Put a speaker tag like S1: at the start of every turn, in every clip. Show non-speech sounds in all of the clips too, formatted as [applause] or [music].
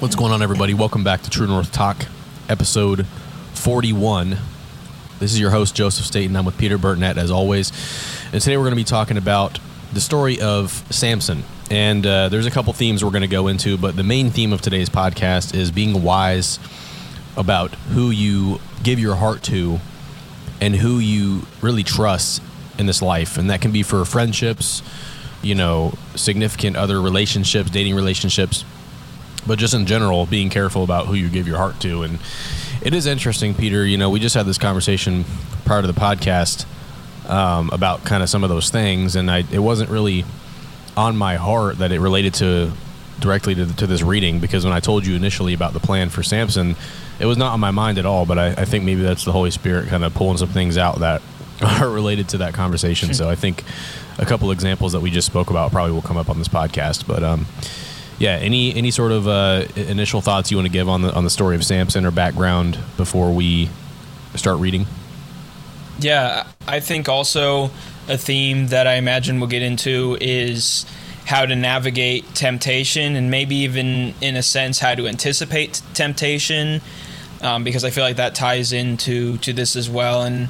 S1: What's going on, everybody? Welcome back to True North Talk, episode 41. This is your host, Joseph Staten. I'm with Peter Burtonette, as always. And today we're going to be talking about the story of Samson. And uh, there's a couple themes we're going to go into, but the main theme of today's podcast is being wise about who you give your heart to and who you really trust in this life. And that can be for friendships, you know, significant other relationships, dating relationships, but just in general, being careful about who you give your heart to. And it is interesting, Peter. You know, we just had this conversation prior to the podcast um, about kind of some of those things, and I, it wasn't really on my heart that it related to directly to, to this reading because when I told you initially about the plan for Samson, it was not on my mind at all. But I, I think maybe that's the Holy Spirit kind of pulling some things out that [laughs] are related to that conversation. so I think a couple examples that we just spoke about probably will come up on this podcast. But um, yeah, any any sort of uh, initial thoughts you want to give on the on the story of Samson or background before we start reading?
S2: Yeah, I think also a theme that I imagine we'll get into is how to navigate temptation and maybe even in a sense how to anticipate temptation um, because I feel like that ties into to this as well and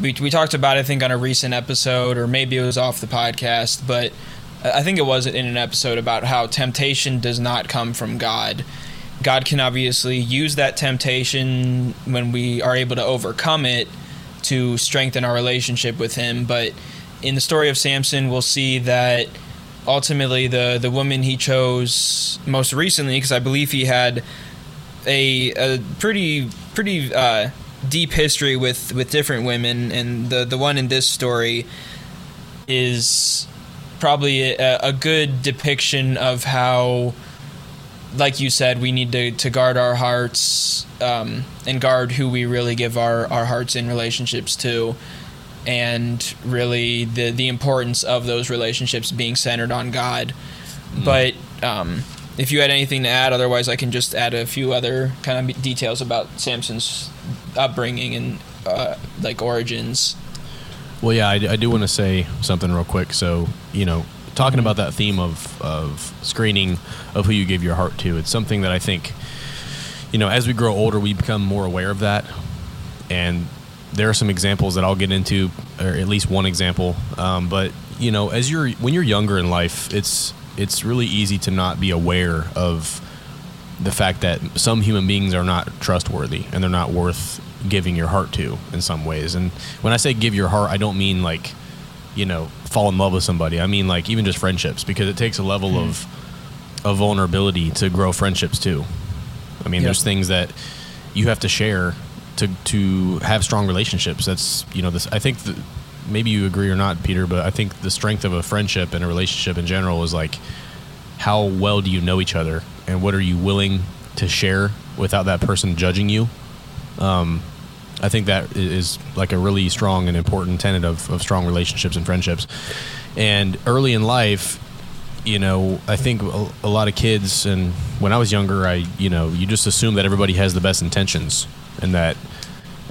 S2: we, we talked about I think on a recent episode or maybe it was off the podcast but I think it was in an episode about how temptation does not come from God. God can obviously use that temptation when we are able to overcome it to strengthen our relationship with Him. But in the story of Samson, we'll see that ultimately the the woman he chose most recently, because I believe he had a, a pretty pretty uh, deep history with with different women, and the the one in this story is probably a, a good depiction of how like you said, we need to, to guard our hearts um, and guard who we really give our, our hearts in relationships to, and really the the importance of those relationships being centered on God. Mm. But um, if you had anything to add, otherwise, I can just add a few other kind of details about Samson's upbringing and uh, like origins.
S1: Well, yeah, I, I do want to say something real quick. So, you know, talking about that theme of, of screening of who you give your heart to, it's something that I think, you know, as we grow older, we become more aware of that. And there are some examples that I'll get into, or at least one example. Um, but you know, as you're when you're younger in life, it's it's really easy to not be aware of the fact that some human beings are not trustworthy and they're not worth giving your heart to in some ways. And when I say give your heart, I don't mean like, you know, fall in love with somebody. I mean like even just friendships because it takes a level mm. of of vulnerability to grow friendships too. I mean, yep. there's things that you have to share to to have strong relationships. That's you know this. I think the, maybe you agree or not, Peter, but I think the strength of a friendship and a relationship in general is like how well do you know each other and what are you willing to share without that person judging you. Um, I think that is like a really strong and important tenet of, of strong relationships and friendships. And early in life, you know, I think a, a, lot of kids, and when I was younger, I, you know, you just assume that everybody has the best intentions and that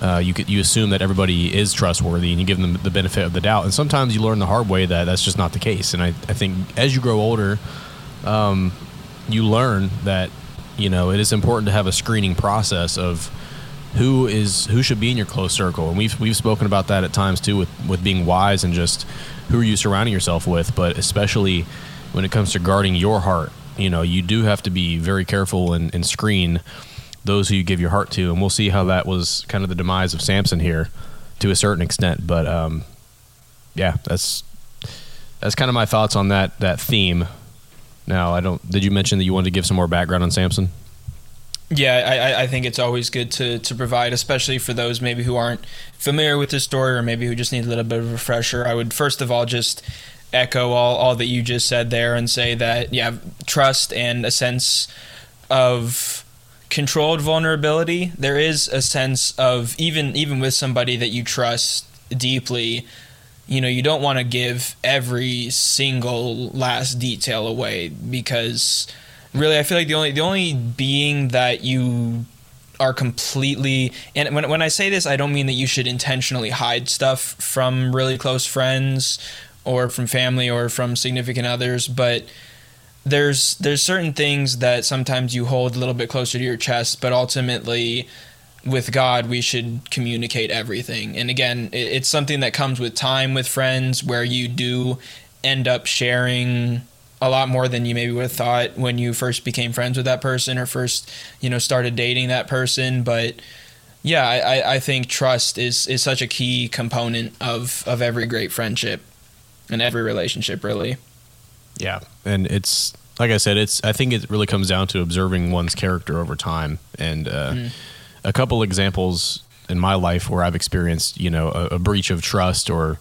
S1: uh, you could, you assume that everybody is trustworthy and you give them the benefit of the doubt. And sometimes you learn the hard way that that's just not the case. And I, I think as you grow older, um, you learn that, you know, it is important to have a screening process of, who is who should be in your close circle. And we've we've spoken about that at times too with with being wise and just who are you surrounding yourself with. But especially when it comes to guarding your heart you know you do have to be very careful and, and screen those who you give your heart to. And we'll see how that was kind of the demise of samson here to a certain extent. But um, yeah that's that's kind of my thoughts on that that theme. Now i don't did you mention that you wanted to give some more background on samson
S2: yeah, I, I think it's always good to, to provide, especially for those maybe who aren't familiar with the story or maybe who just need a little bit of a refresher. I would first of all just echo all, all that you just said there and say that, yeah, trust and a sense of controlled vulnerability. There is a sense of, even, even with somebody that you trust deeply, you know, you don't want to give every single last detail away because really i feel like the only the only being that you are completely and when, when i say this i don't mean that you should intentionally hide stuff from really close friends or from family or from significant others but there's there's certain things that sometimes you hold a little bit closer to your chest, but ultimately with God, we should communicate everything. And again, it's something that comes with time with friends where you do end up sharing a lot more than you maybe would have thought when you first became friends with that person or first, you know, started dating that person. But yeah, I, I think trust is, is such a key component of, of every great friendship and every relationship, really.
S1: Yeah. And it's, like I said, it's, I think it really comes down to observing one's character over time. And uh, mm. a couple examples in my life where I've experienced, you know, a, a breach of trust or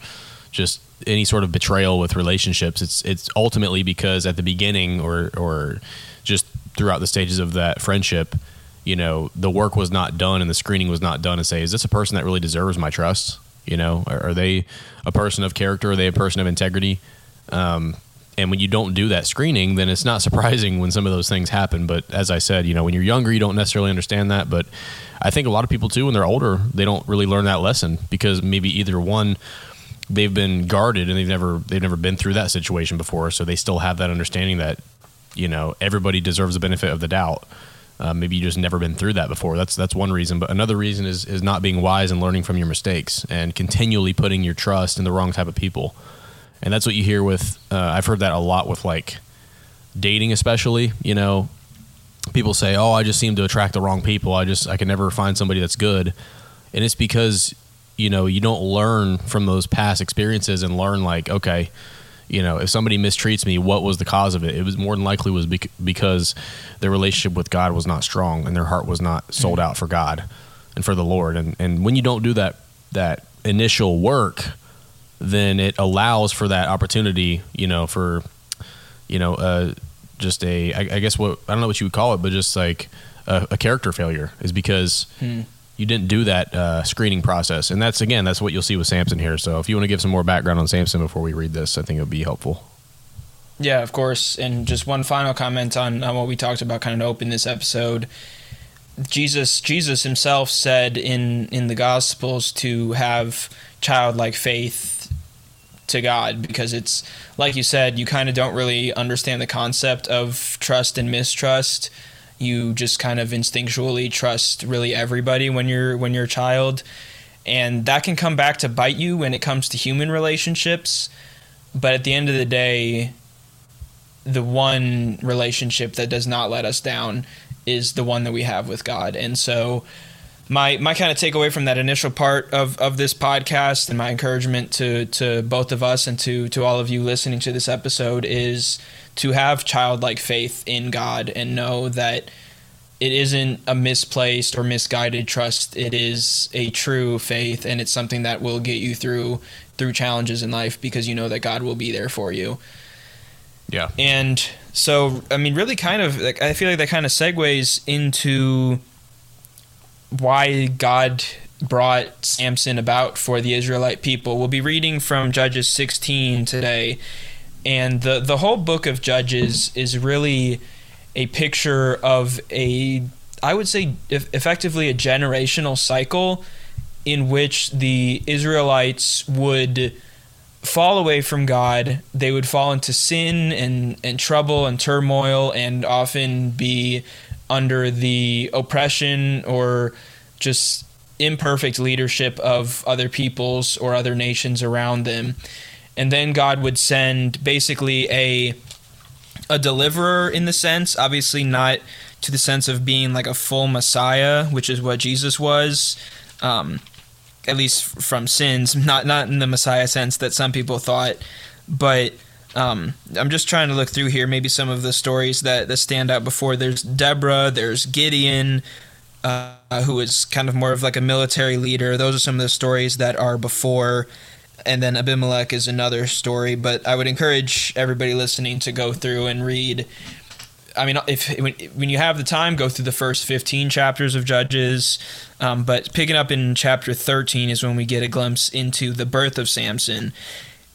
S1: just any sort of betrayal with relationships, it's it's ultimately because at the beginning or or just throughout the stages of that friendship, you know, the work was not done and the screening was not done to say, is this a person that really deserves my trust? You know, are, are they a person of character? Are they a person of integrity? Um, and when you don't do that screening, then it's not [laughs] surprising when some of those things happen. But as I said, you know, when you're younger, you don't necessarily understand that. But I think a lot of people too, when they're older, they don't really learn that lesson because maybe either one they've been guarded and they've never they've never been through that situation before, so they still have that understanding that you know everybody deserves the benefit of the doubt. Uh, maybe you just never been through that before. That's that's one reason. But another reason is is not being wise and learning from your mistakes and continually putting your trust in the wrong type of people. And that's what you hear with. Uh, I've heard that a lot with like dating, especially. You know, people say, "Oh, I just seem to attract the wrong people. I just I can never find somebody that's good," and it's because you know you don't learn from those past experiences and learn like okay you know if somebody mistreats me what was the cause of it? It was more than likely was bec- because their relationship with god was not strong and their heart was not sold mm-hmm. out for god and for the lord. And and when you don't do that that initial work then it allows for that opportunity you know for you know uh just a I, I guess what i don't know what you would call it but just like a, a character failure is because hmm you didn't do that uh, screening process. And that's again, that's what you'll see with Samson here. So if you want to give some more background on Samson before we read this, I think it would be helpful.
S2: Yeah, of course. And just one final comment on, on what we talked about, kind of open this episode. Jesus, Jesus himself said in in the Gospels to have childlike faith to God because it's like you said, you kind of don't really understand the concept of trust and mistrust you just kind of instinctually trust really everybody when you're when you're a child. And that can come back to bite you when it comes to human relationships. But at the end of the day the one relationship that does not let us down is the one that we have with God. And so my my kind of takeaway from that initial part of, of this podcast and my encouragement to to both of us and to to all of you listening to this episode is to have childlike faith in God and know that it isn't a misplaced or misguided trust. It is a true faith and it's something that will get you through through challenges in life because you know that God will be there for you.
S1: Yeah.
S2: And so i mean really kind of like i feel like that kind of segues into why god brought samson about for the israelite people. We'll be reading from judges 16 today and the the whole book of Judges is really a picture of a I would say effectively a generational cycle in which the Israelites would fall away from God, they would fall into sin and, and trouble and turmoil and often be under the oppression or just imperfect leadership of other peoples or other nations around them and then God would send basically a a deliverer in the sense, obviously not to the sense of being like a full Messiah, which is what Jesus was, um, at least from sins, [laughs] not not in the Messiah sense that some people thought, but. Um, I'm just trying to look through here, maybe some of the stories that, that stand out before. There's Deborah, there's Gideon, uh, who is kind of more of like a military leader. Those are some of the stories that are before and then Abimelech is another story. But I would encourage everybody listening to go through and read. I mean, if when, you have the time, go through the first 15 chapters of Judges. Um, but picking up in chapter 13 is when we get a glimpse into the birth of Samson.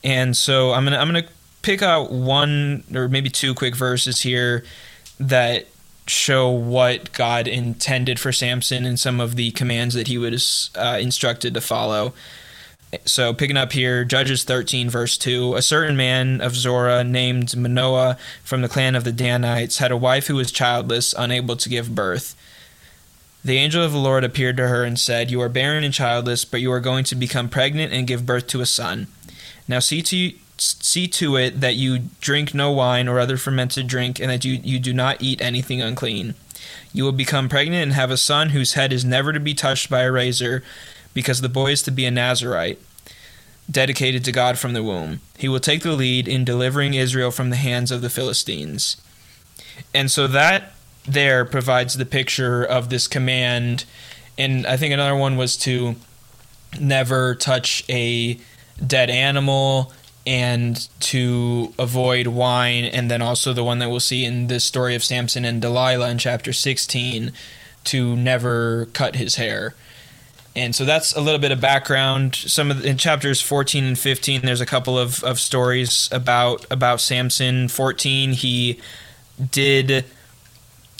S2: And so I'm gonna I'm gonna pick out one or maybe two quick verses here that show what God intended for Samson and some of the commands that he was uh, instructed to follow So, picking up here, Judges 13, verse 2 A certain man of Zorah named Manoah from the clan of the Danites had a wife who was childless, unable to give birth. The angel of the Lord appeared to her and said, You are barren and childless, but you are going to become pregnant and give birth to a son. Now see to see to it that you drink no wine or other fermented drink, and that you, you do not eat anything unclean. You will become pregnant and have a son whose head is never to be touched by a razor, because the boy is to be a Nazarite, dedicated to God from the womb. He will take the lead in delivering Israel from the hands of the Philistines. And so that there provides the picture of this command. And I think another one was to never touch a dead animal and to avoid wine, and then also the one that we'll see in the story of Samson and Delilah in chapter 16 to never cut his hair. And so that's a little bit of background. Some of the, in chapters 14 and 15, there's a couple of, of stories about about Samson. 14, he did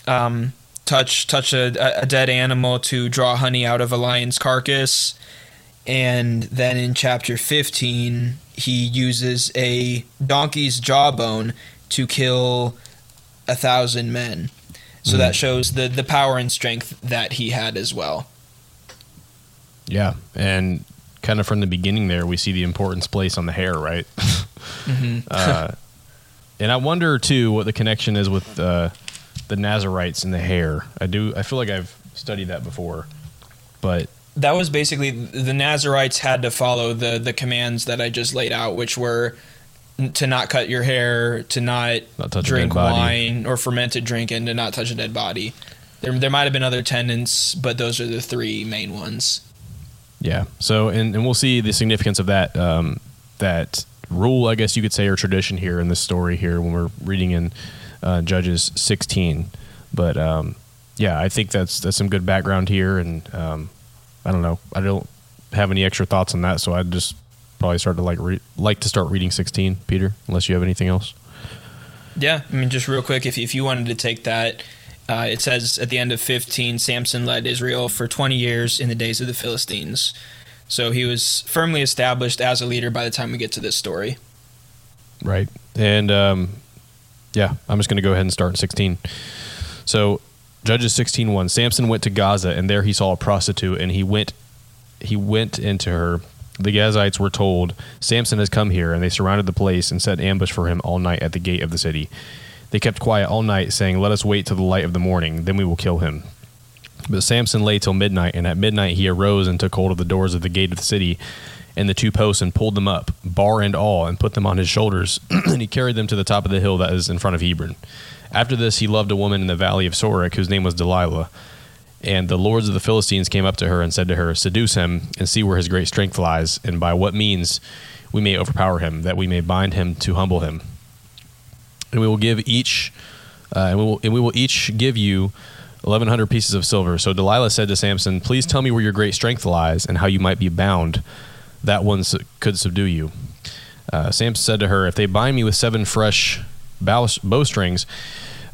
S2: um, touch touch a, a dead animal to draw honey out of a lion's carcass and then in chapter 15, he uses a donkey's jawbone to kill a thousand men. So mm. that shows the, the power and strength that he had as well.
S1: Yeah. And kind of from the beginning there, we see the importance placed on the hair, right? [laughs] mm-hmm. uh, and I wonder, too, what the connection is with uh, the Nazarites and the hair. I do. I feel like I've studied that before. But
S2: that was basically the Nazarites had to follow the the commands that I just laid out, which were to not cut your hair, to not, not drink wine or fermented drink, and to not touch a dead body. There, there might have been other tenants, but those are the three main ones.
S1: Yeah. So, and, and we'll see the significance of that um, that rule, I guess you could say, or tradition here in this story here when we're reading in uh, Judges 16. But um, yeah, I think that's that's some good background here, and um, I don't know. I don't have any extra thoughts on that, so I'd just probably start to like re- like to start reading 16, Peter, unless you have anything else.
S2: Yeah, I mean, just real quick, if if you wanted to take that, uh, it says at the end of 15, Samson led Israel for 20 years in the days of the Philistines. So he was firmly established as a leader by the time we get to this story.
S1: Right, and um, yeah, I'm just going to go ahead and start in 16. So Judges 16:1 Samson went to Gaza and there he saw a prostitute and he went he went into her the Gazites were told Samson has come here and they surrounded the place and set ambush for him all night at the gate of the city they kept quiet all night saying let us wait till the light of the morning then we will kill him but Samson lay till midnight and at midnight he arose and took hold of the doors of the gate of the city and the two posts and pulled them up bar and all and put them on his shoulders [clears throat] and he carried them to the top of the hill that is in front of Hebron after this, he loved a woman in the valley of Sorek whose name was Delilah. And the lords of the Philistines came up to her and said to her, Seduce him and see where his great strength lies, and by what means we may overpower him, that we may bind him to humble him. And we will give each, uh, and, we will, and we will each give you 1,100 pieces of silver. So Delilah said to Samson, Please tell me where your great strength lies, and how you might be bound. That one could subdue you. Uh, Samson said to her, If they bind me with seven fresh bowstrings,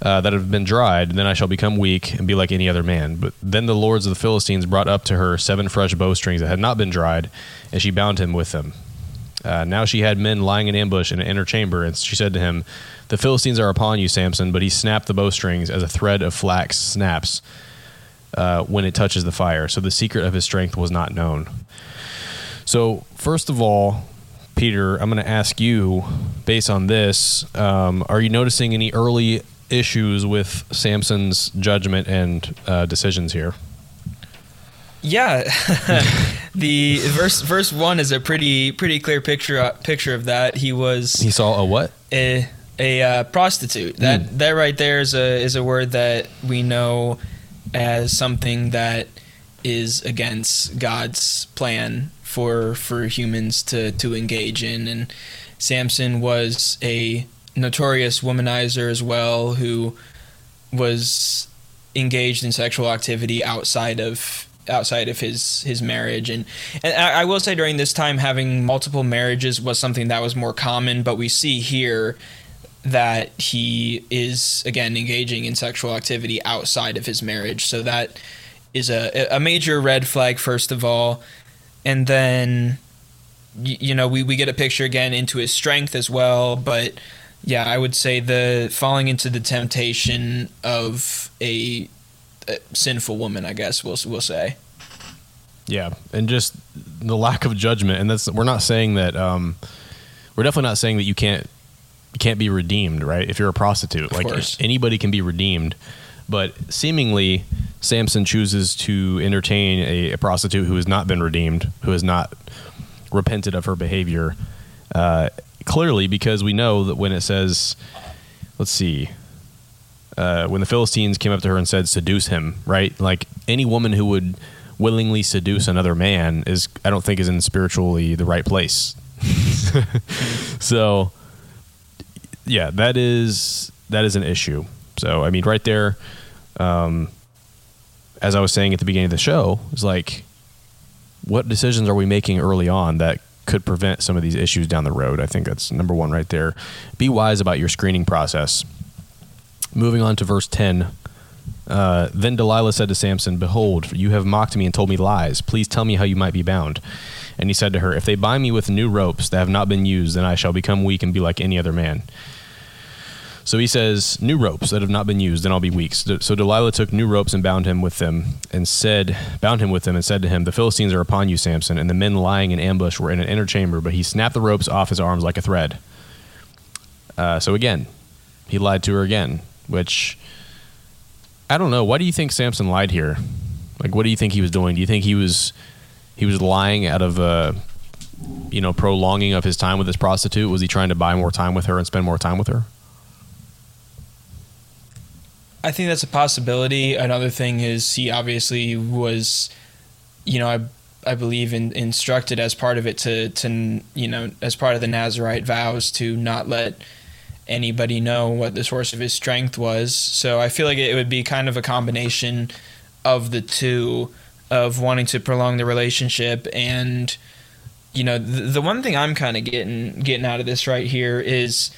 S1: uh, that have been dried, then I shall become weak and be like any other man. But then the lords of the Philistines brought up to her seven fresh bowstrings that had not been dried, and she bound him with them. Uh, now she had men lying in ambush in an inner chamber, and she said to him, The Philistines are upon you, Samson. But he snapped the bowstrings as a thread of flax snaps uh, when it touches the fire. So the secret of his strength was not known. So, first of all, Peter, I'm going to ask you, based on this, um, are you noticing any early issues with Samson's judgment and uh, decisions here.
S2: Yeah, [laughs] [laughs] the verse verse one is a pretty pretty clear picture uh, picture of that. He was
S1: he saw a what
S2: a a uh, prostitute. That mm. that right there is a is a word that we know as something that is against God's plan for for humans to to engage in. And Samson was a notorious womanizer as well who was engaged in sexual activity outside of outside of his his marriage. And and I, I, will say during this time having multiple marriages was something that was more common but we see here that he is again engaging in sexual activity outside of his marriage. So that is a a major red flag first of all. And then you know, we, we get a picture again into his strength as well. But yeah, I would say the falling into the temptation of a sinful woman, I guess we'll, we'll say.
S1: Yeah, and just the lack of judgment, and that's we're not saying that. Um, we're definitely not saying that you can't can't be redeemed, right? If you're a prostitute,
S2: Of
S1: like
S2: course.
S1: anybody can be redeemed, but seemingly Samson chooses to entertain a, a prostitute who has not been redeemed, who has not repented of her behavior. Uh, clearly, because we know that when it says, let's see, uh, when the Philistines came up to her and said, "Seduce him," right? Like any woman who would willingly seduce another man is, I don't think, is in spiritually the right place. [laughs] so, yeah, that is that is an issue. So, I mean, right there, um, as I was saying at the beginning of the show, is like, what decisions are we making early on that could prevent some of these issues down the road? I think that's number one right there. Be wise about your screening process. Moving on to verse 10. Uh, then Delilah said to Samson, Behold, you have mocked me and told me lies. Please tell me how you might be bound. And he said to her, If they bind me with new ropes that have not been used, then I shall become weak and be like any other man. So he says, New ropes that have not been used, then I'll be weak. So so Delilah took new ropes and bound him with them, and said, Bound him with them, and said to him, The Philistines are upon you, Samson. And the men lying in ambush were in an inner chamber, but he snapped the ropes off his arms like a thread. Uh, so again, he lied to her again, which I don't know. Why do you think Samson lied here? Like, what do you think he was doing? Do you think he was he was lying out of uh, you know prolonging of his time with this prostitute? Was he trying to buy more time with her and spend more time with her?
S2: I think that's a possibility. Another thing is he obviously was, you know, I I believe in, instructed as part of it to to you know as part of the Nazarite vows to not let anybody know what the source of his strength was. So I feel like it would be kind of a combination of the two of wanting to prolong the relationship and you know the, the one thing I'm kind of getting getting out of this right here is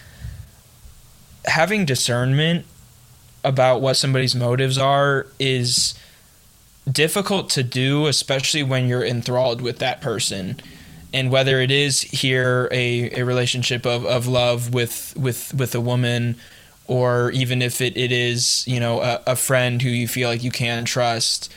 S2: having discernment about what somebody's motives are is difficult to do, especially when you're enthralled with that person. And whether it is here a, a relationship of, of love with, with, with a woman, or even if it, it is, you know, a, a friend who you feel like you can trust,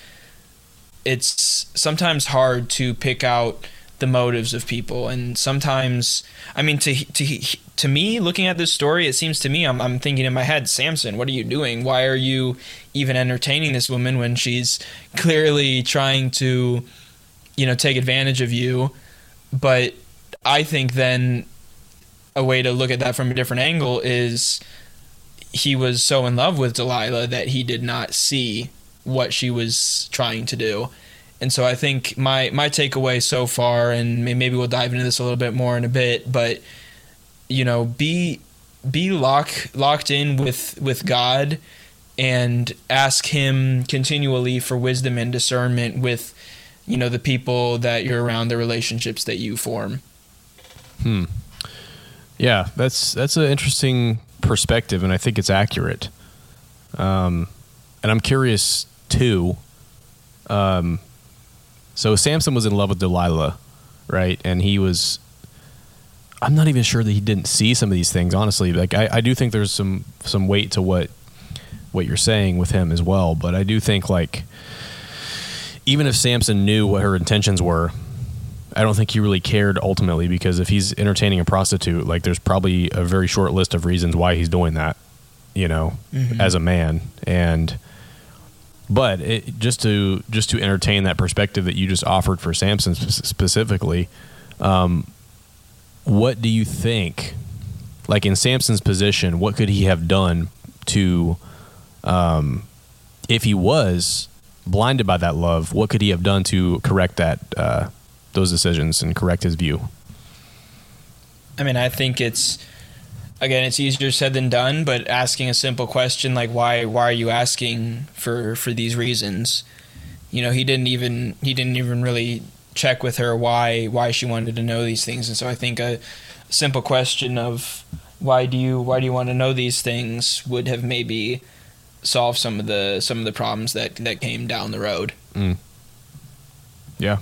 S2: it's sometimes hard to pick out the motives of people. And sometimes i mean to to to me looking at this story it seems to me I'm, I'm thinking in my head samson what are you doing? Why are you even entertaining this woman when she's clearly trying to you know take advantage of you but i think then a way to look at that from a different angle is he was so in love with delilah that he did not see what she was trying to do. And so I think my my takeaway so far, and maybe we'll dive into this a little bit more in a bit, but you know, be be lock locked in with with God, and ask Him continually for wisdom and discernment with, you know, the people that you're around, the relationships that you form.
S1: Hmm yeah, that's that's an interesting perspective, and I think it's accurate. Um, and I'm curious too. Um, so Samson was in love with Delilah, right? And he was. I'm not even sure that he didn't see some of these things. Honestly, like I, I do think there's some some weight to what what you're saying with him as well. But I do think like even if Samson knew what her intentions were, I don't think he really cared ultimately because if he's entertaining a prostitute, like there's probably a very short list of reasons why he's doing that, you know, as a man. And but it, just to just to entertain that perspective that you just offered for Samson spe- specifically, um, what do you think? Like in Samson's position, what could he have done to, um, if he was blinded by that love, what could he have done to correct that uh, those decisions and correct his view?
S2: I mean, I think it's again, it's easier said than done. But asking a simple question like why why are you asking for for these reasons? You know, he didn't even he didn't even really check with her why why she wanted to know these things. And so I think a simple question of why do you why do you want to know these things would have maybe solved some of the some of the problems that that came down the road.
S1: Yeah,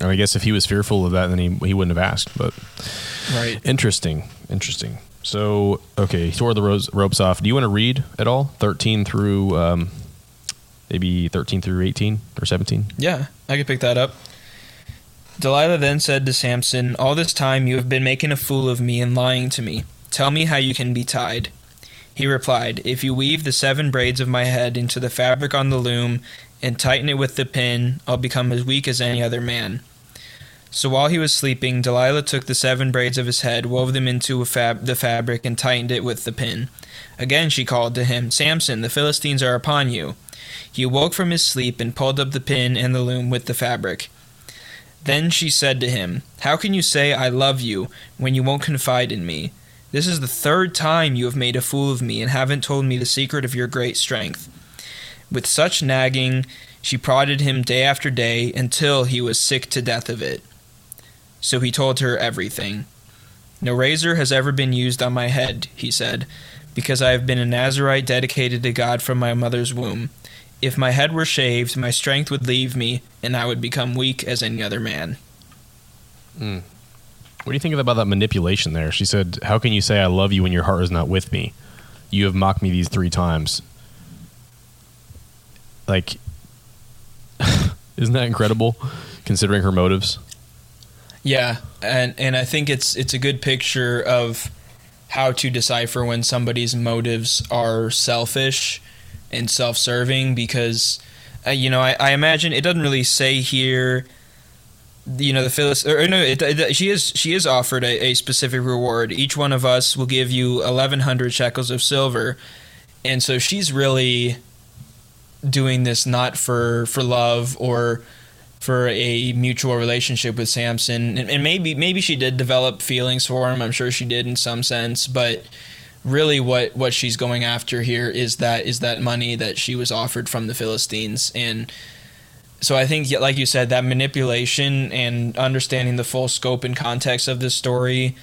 S1: And I guess if he was fearful of that, then he he wouldn't have asked. But
S2: Right.
S1: interesting, interesting. So okay, he tore the ropes, ropes off. Do you want to read at all? Thirteen through um, maybe thirteen through eighteen or seventeen.
S2: Yeah, I could pick that up. Delilah then said to Samson, All this time you have been making a fool of me and lying to me. Tell me how you can be tied. He replied, If you weave the seven braids of my head into the fabric on the loom and tighten it with the pin, I'll become as weak as any other man. So while he was sleeping, Delilah took the seven braids of his head, wove them into fab- the fabric, and tightened it with the pin. Again she called to him, Samson, the Philistines are upon you. He awoke from his sleep and pulled up the pin and the loom with the fabric. Then she said to him, How can you say I love you when you won't confide in me? This is the third time you have made a fool of me and haven't told me the secret of your great strength. With such nagging, she prodded him day after day until he was sick to death of it. So he told her everything. No razor has ever been used on my head, he said, because I have been a Nazarite dedicated to God from my mother's womb. If my head were shaved, my strength would leave me, and I would become weak as any other man. Hmm.
S1: What do you think about that manipulation there? She said, "How can you say I love you when your heart is not with me? You have mocked me these three times." Like, [laughs] isn't that incredible, considering her motives?
S2: Yeah, and and I think it's it's a good picture of how to decipher when somebody's motives are selfish and self-serving because uh, you know I, I imagine it doesn't really say here you know the Phyllis or no it, it, she is she is offered a, a specific reward. Each one of us will give you 1100 shekels of silver. And so she's really doing this not for for love or for a mutual relationship with Samson, and, and maybe maybe she did develop feelings for him. I'm sure she did in some sense, but really, what what she's going after here is that is that money that she was offered from the Philistines, and so I think, like you said, that manipulation and understanding the full scope and context of this story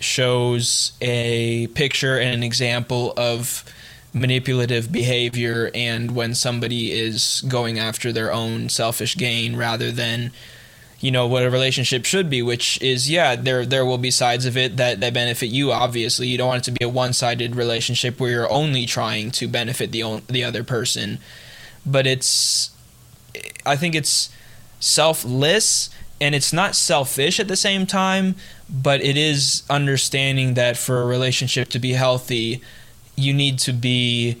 S2: shows a picture and an example of manipulative behavior and when somebody is going after their own selfish gain rather than you know what a relationship should be which is yeah there there will be sides of it that that benefit you obviously. You don't want it to be a one-sided relationship where you're only trying to benefit the the other person. But it's i think it's selfless and it's not selfish at the same time but it is understanding that for a relationship to be healthy you need to be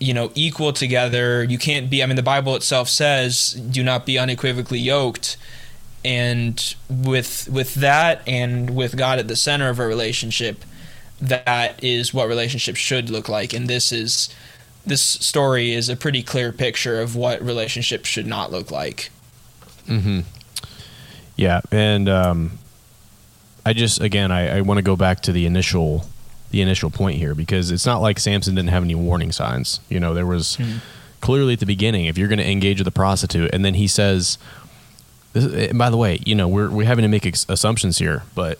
S2: you know equal together. You can't be i mean the bible itself says do not be unequivocally yoked. And with with that and with god at the center of a relationship that is what relationships should look like. And this is this story is a pretty clear picture of what relationships should not look like
S1: Mm-hmm. Yeah, and um, I just again I, I want to go back to the initial the initial point here because it's not like Samson didn't have any warning signs. You know, there was clearly at the beginning if you're going to engage with a prostitute, and then he says, this, and by the way, you know we're we're having to make ex- assumptions here, but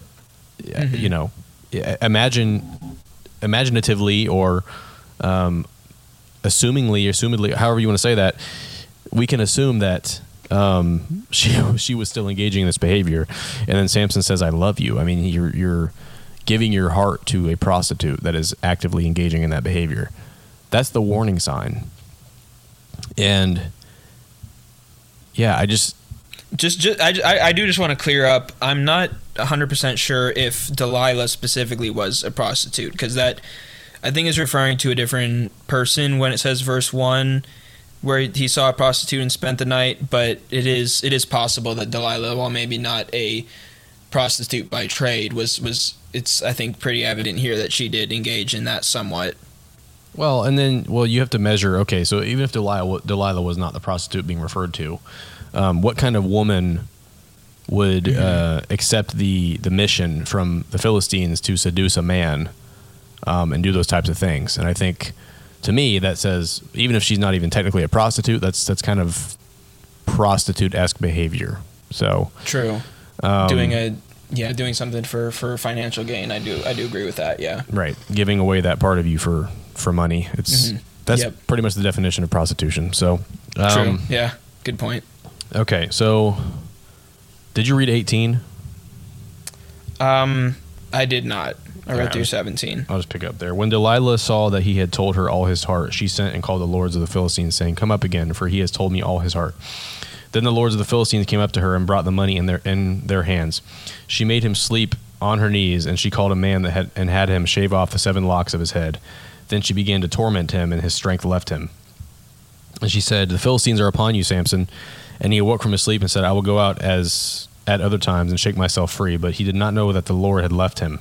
S1: uh, you know, imagine imaginatively or um, assumingly, assumedly, however you want to say that, we can assume that um, [laughs] she she was still engaging in this behavior, and then Samson says, "I love you." I mean, you're you're giving your heart to a prostitute that is actively engaging in that behavior. That's the warning sign. And yeah, I just
S2: just, just I, I, I do just want to clear up i'm not 100% sure if delilah specifically was a prostitute because that i think is referring to a different person when it says verse 1 where he saw a prostitute and spent the night but it is it is possible that delilah while maybe not a prostitute by trade was was it's i think pretty evident here that she did engage in that somewhat
S1: Well, and then well, you have to measure. Okay, so even if Delilah Delilah was not the prostitute being referred to, um, what kind of woman would uh, accept the the mission from the Philistines to seduce a man um, and do those types of things? And I think, to me, that says even if she's not even technically a prostitute, that's that's kind of prostitute esque behavior. So
S2: true doing a yeah doing something for for financial gain i do i do agree with that yeah
S1: right, giving away that part of you for for money. It's that's
S2: Yep.
S1: pretty much the definition of prostitution. So
S2: true
S1: um,
S2: yeah good point
S1: Okay, so Did you read 18?
S2: Um, I did not. I read
S1: Yeah.
S2: through 17.
S1: I'll just pick up there. When Delilah saw that he had told her all his heart, she sent and called the lords of the Philistines, saying, Come up again, for he has told me all his heart. Then the lords of the Philistines came up to her and brought the money in their in their hands. She made him sleep on her knees, and she called a man that had and had him shave off the seven locks of his head. Then she began to torment him, and his strength left him. And she said, The Philistines are upon you, Samson. And he awoke from his sleep and said, I will go out as at other times and shake myself free. But he did not know that the Lord had left him.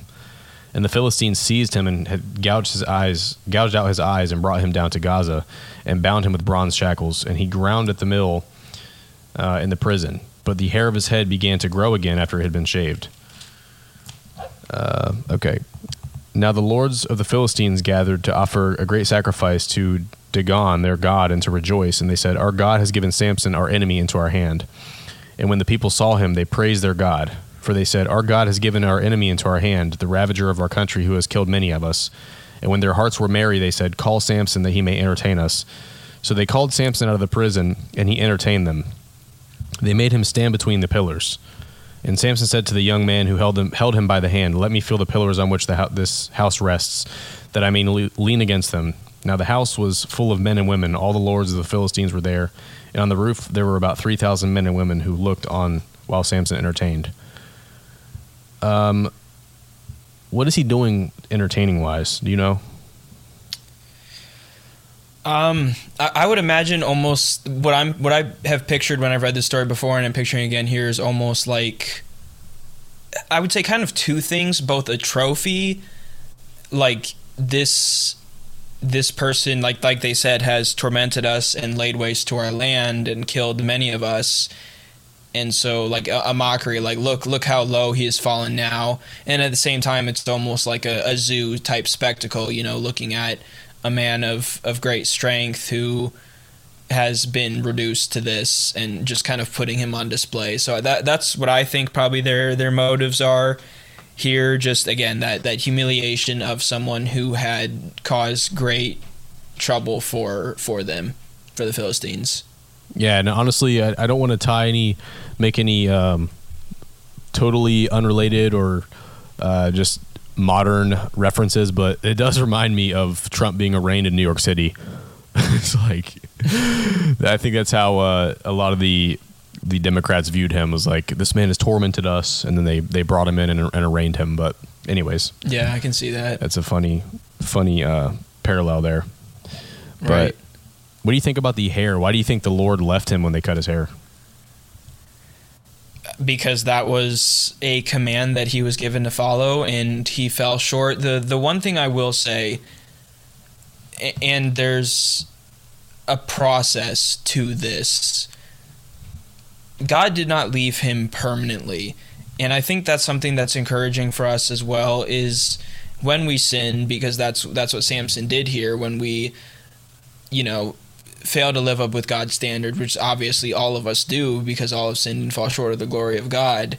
S1: And the Philistines seized him and had gouged his eyes, gouged out his eyes, and brought him down to Gaza, and bound him with bronze shackles. And he ground at the mill uh, in the prison. But the hair of his head began to grow again after it had been shaved. Uh, okay. Now the lords of the Philistines gathered to offer a great sacrifice to Dagon, their god, and to rejoice. And they said, Our God has given Samson, our enemy, into our hand. And when the people saw him, they praised their God. For they said, Our God has given our enemy into our hand, the ravager of our country, who has killed many of us. And when their hearts were merry, they said, Call Samson that he may entertain us. So they called Samson out of the prison, and he entertained them. They made him stand between the pillars. And Samson said to the young man who held him, held him by the hand, Let me feel the pillars on which this house rests, that I may le- lean against them. Now the house was full of men and women. All the lords of the Philistines were there. And on the roof there were about 3,000 men and women who looked on while Samson entertained. Um, what is he doing entertaining wise? Do you know?
S2: Um, I, I would imagine almost what I'm what I have pictured when I've read this story before, and I'm picturing again here is almost like I would say kind of two things, both a trophy, like this this person like like they said has tormented us and laid waste to our land and killed many of us and so like a, a mockery like look look how low he has fallen now. And at the same time it's almost like a, a zoo type spectacle you know looking at a man of of great strength who has been reduced to this and just kind of putting him on display. So that that's what i think probably their their motives are here. Just again that that humiliation of someone who had caused great trouble for for them for the philistines
S1: Yeah, and honestly, I, I don't want to tie any, make any um, totally unrelated or uh, just modern references, but it does [laughs] remind me of Trump being arraigned in New York City. [laughs] it's like, I think that's how uh, a lot of the the Democrats viewed him was like this man has tormented us, and then they they brought him in and, and arraigned him. But anyways,
S2: yeah i can see that
S1: that's a funny funny uh, parallel there. But
S2: Right.
S1: What do you think about the hair? Why do you think the Lord left him when they cut his hair?
S2: because that was a command that he was given to follow and he fell short the the one thing i will say and there's a process to this god did not leave him permanently and i think that's something that's encouraging for us as well is when we sin because that's that's what samson did here when we you know fail to live up with God's standard, which obviously all of us do because all have sinned and fall short of the glory of God.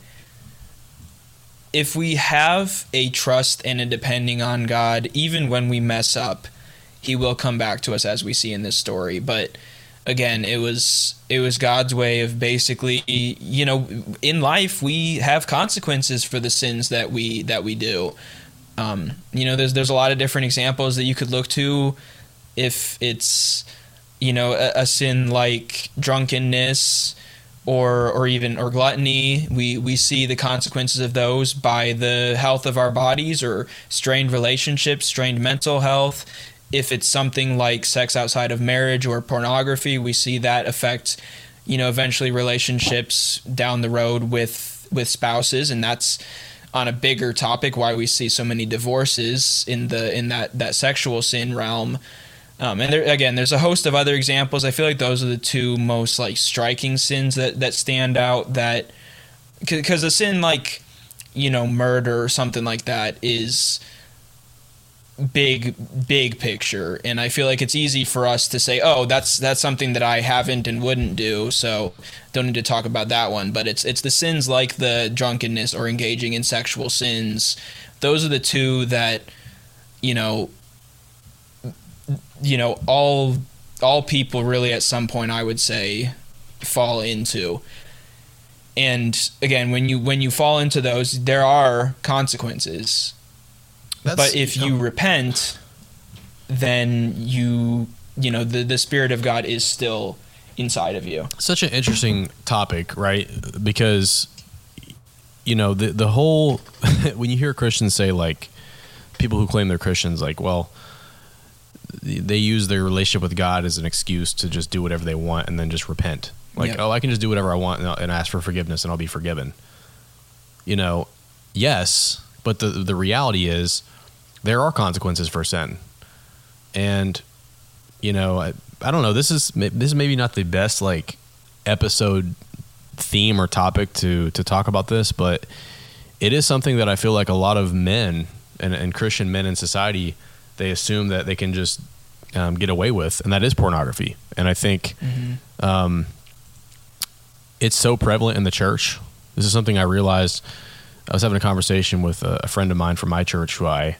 S2: If we have a trust and a depending on God, even when we mess up, He will come back to us as we see in this story. But again, it was it was God's way of basically, you know, in life we have consequences for the sins that we that we do. Um, you know, there's there's a lot of different examples that you could look to if it's you know a, a sin like drunkenness or or even or gluttony we we see the consequences of those by the health of our bodies or strained relationships strained mental health. If it's something like sex outside of marriage or pornography we see that affect you know eventually relationships down the road with with spouses. And that's on a bigger topic why we see so many divorces in the in that that sexual sin realm um, and there, again, there's a host of other examples. I feel like those are the two most like striking sins that that stand out. That because a sin like you know murder or something like that is big big picture and i feel like it's easy for us to say oh that's that's something that i haven't and wouldn't do so don't need to talk about that one but it's it's the sins like the drunkenness or engaging in sexual sins those are the two that you know you know all all people really at some point I would say fall into. and again, when you when you fall into those, there are consequences.
S1: That's-
S2: but if you repent, then you you know the the spirit of God is still inside of you.
S1: such an interesting topic, right? Because you know the the whole [laughs] when you hear Christians say like people who claim they're Christians, like, well, they use their relationship with God as an excuse to just do whatever they want and then just repent. Like,
S2: Yep.
S1: oh, I can just do whatever I want and, and ask for forgiveness and I'll be forgiven. You know, yes, but the the reality is there are consequences for sin, and you know, I, I don't know. This is this is maybe not the best like episode theme or topic to to talk about this, but it is something that I feel like a lot of men and, and Christian men in society they assume that they can just um, get away with, and that is pornography. And I think um, it's so prevalent in the church. This is something I realized. I was having a conversation with a, a friend of mine from my church who I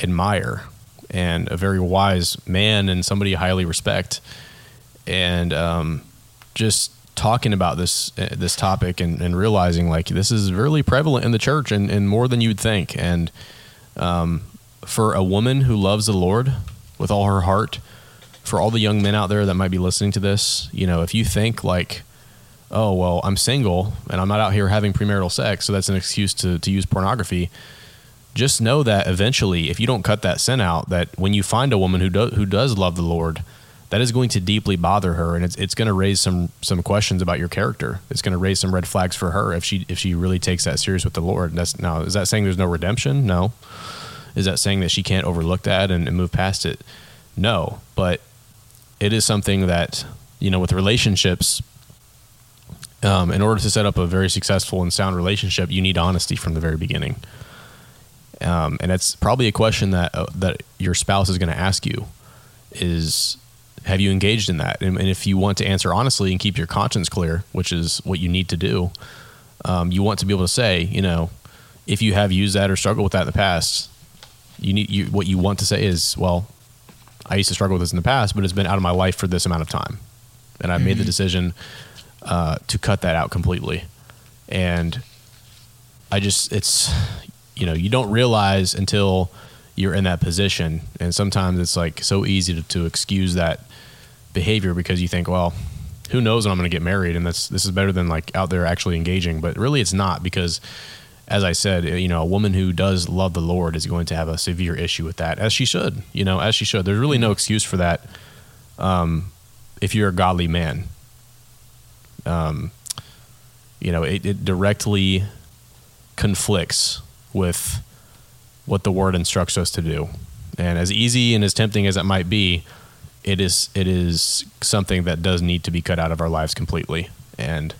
S1: admire and a very wise man and somebody I highly respect. And um, just talking about this uh, this topic and, and realizing like this is really prevalent in the church and, and more than you'd think. And um, for a woman who loves the Lord with all her heart, for all the young men out there that might be listening to this, you know, if you think like, oh well, I'm single and I'm not out here having premarital sex, so that's an excuse to to use pornography just know that eventually, if you don't cut that sin out, that when you find a woman who does who does love the Lord, that is going to deeply bother her, and it's it's going to raise some some questions about your character. It's going to raise some red flags for her if she if she really takes that serious with the Lord. and That's now is that saying there's no redemption? No. Is that saying that she can't overlook that and, and move past it? No, but it is something that you know with relationships. Um, in order to set up a very successful and sound relationship, you need honesty from the very beginning um, and it's probably a question that uh, that your spouse is going to ask you is have you engaged in that and, and if you want to answer honestly and keep your conscience clear which is what you need to do um, you want to be able to say you know if you have used that or struggled with that in the past you need you what you want to say is well i used to struggle with this in the past but it's been out of my life for this amount of time. And I've made the decision uh, to cut that out completely. And i just it's you know you don't realize until you're in that position. And sometimes it's like so easy to, to excuse that behavior because you think well who knows when i'm going to get married? And that's this is better than like out there actually engaging. But really it's not because as i said you know a woman who does love the lord is going to have a severe issue with that as she should you know as she should there's really no excuse for that um, if you're a godly man um, you know it, it directly conflicts with what the word instructs us to do. And as easy and as tempting as it might be, it is it is something that does need to be cut out of our lives completely. And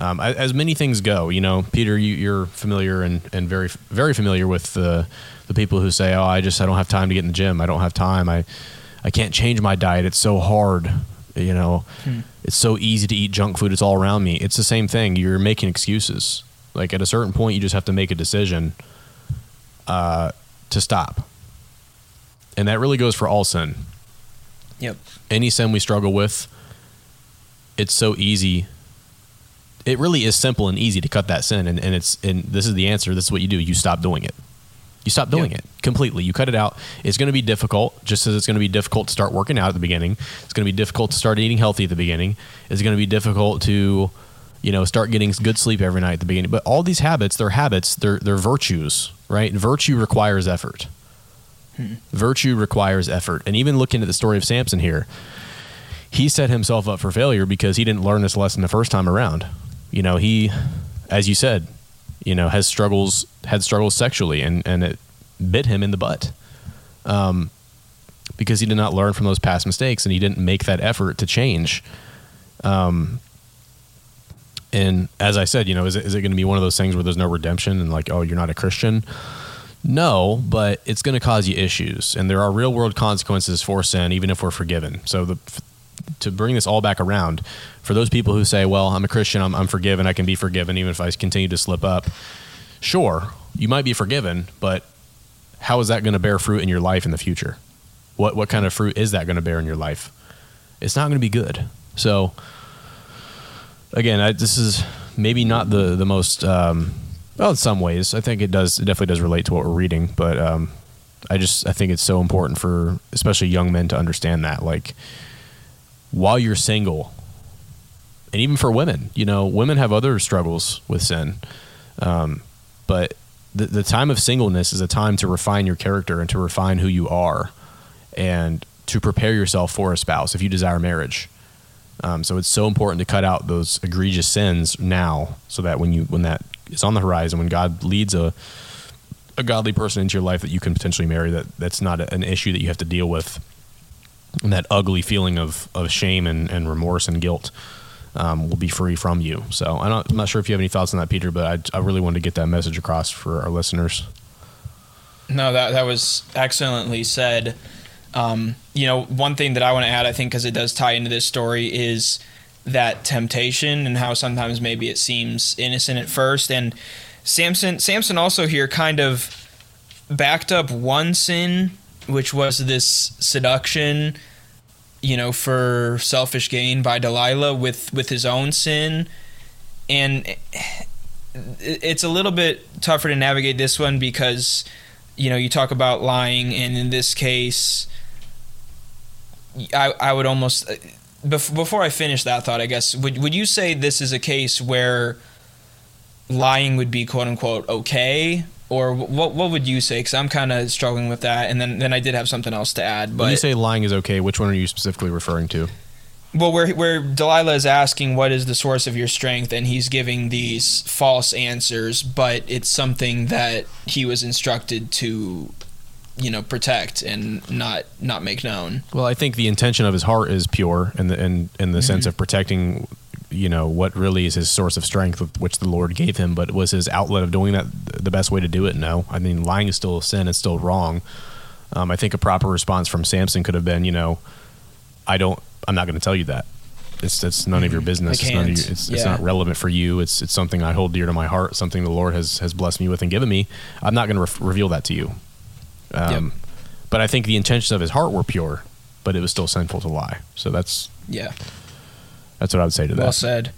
S1: um, as many things go, you know, Peter, you, you're familiar and, and very very familiar with the the people who say, "Oh, I just I don't have time to get in the gym. I don't have time. I I can't change my diet. It's so hard. You know, it's so easy to eat junk food. It's all around me. It's the same thing. You're making excuses. Like at a certain point, you just have to make a decision uh, to stop, and that really goes for all sin.
S2: Yep.
S1: Any sin we struggle with, it's so easy. It really is simple and easy to cut that sin, and, and it's and this is the answer. This is what you do. You stop doing it. You stop doing
S2: Yep.
S1: it completely. You cut it out. It's going to be difficult, just as it's going to be difficult to start working out at the beginning. It's going to be difficult to start eating healthy at the beginning. It's going to be difficult to, you know, start getting good sleep every night at the beginning. But all these habits, they're habits. They're they're virtues, right? Virtue requires effort. Hmm. Virtue requires effort. And even looking at the story of Samson here, he set himself up for failure because he didn't learn this lesson the first time around. You know, he, as you said, you know, has struggles, had struggles sexually, and and it bit him in the butt, um, because he did not learn from those past mistakes, and he didn't make that effort to change. Um, and as I said, you know, is it, is it going to be one of those things where there's no redemption and like, oh, you're not a Christian? No, but it's going to cause you issues, and there are real world consequences for sin, even if we're forgiven. So the to bring this all back around, for those people who say, "Well, I'm a Christian, I'm, I'm forgiven, I can be forgiven, even if I continue to slip up," sure, you might be forgiven, but how is that going to bear fruit in your life in the future? What what kind of fruit is that going to bear in your life? It's not going to be good. So again, I, this is maybe not the the most. Um, well, in some ways, I think it does. It definitely does relate to what we're reading, but um, I just I think it's so important for especially young men to understand that like while you're single, and even for women, you know, women have other struggles with sin, um, but the the time of singleness is a time to refine your character and to refine who you are, and to prepare yourself for a spouse if you desire marriage. Um, so it's so important to cut out those egregious sins now, so that when you when that is on the horizon, when God leads a a godly person into your life that you can potentially marry, that that's not an issue that you have to deal with, and that ugly feeling of of shame and, and remorse and guilt um, will be free from you. So I am not sure if you have any thoughts on that, Peter, but I, I really wanted to get that message across for our listeners.
S2: No, that that was excellently said. Um, you know, one thing that I want to add, I think, because it does tie into this story, is that temptation and how sometimes maybe it seems innocent at first. And Samson, Samson also here kind of backed up one sin, which was this seduction, you know, for selfish gain by Delilah with with his own sin, and it's a little bit tougher to navigate this one because you know you talk about lying, and in this case I, I would almost before I finish that thought, I guess would would you say this is a case where lying would be quote unquote okay, or what what would you say? Because I'm kind of struggling with that, and then then I did have something else to add. But
S1: when you say lying is okay, which one are you specifically referring to?
S2: Well, where where Delilah is asking what is the source of your strength, and he's giving these false answers, but it's something that he was instructed to you know protect and not not make known.
S1: Well, I think the intention of his heart is pure, in the in in the mm-hmm. sense of protecting, you know, what really is his source of strength, which the Lord gave him. But was his outlet of doing that the best way to do it? No, I mean, lying is still a sin; it's still wrong. Um, I think a proper response from Samson could have been, you know, I don't, I'm not going to tell you that. It's it's none of your mm-hmm. business. It's, your, it's, yeah. it's, not relevant for you. It's it's something I hold dear to my heart. Something the Lord has has blessed me with and given me. I'm not going to re- reveal that to you. Um, yep. But I think the intentions of his heart were pure, but it was still sinful to lie. So that's
S2: yeah,
S1: that's what I would say to that.
S2: Well said.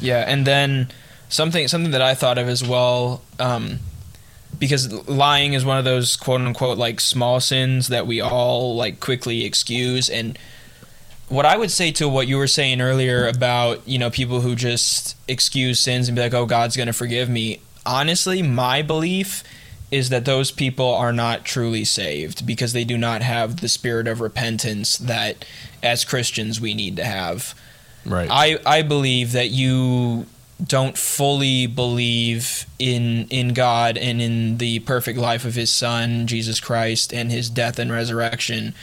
S2: Yeah, and then something something that I thought of as well, um, because lying is one of those quote unquote like small sins that we all like quickly excuse and what I would say to what you were saying earlier about, you know, people who just excuse sins and be like, "Oh, God's to forgive me." Honestly, my belief is that those people are not truly saved because they do not have the spirit of repentance that as Christians we need to have.
S1: Right.
S2: I I believe that you don't fully believe in in God and in the perfect life of his son Jesus Christ and his death and resurrection.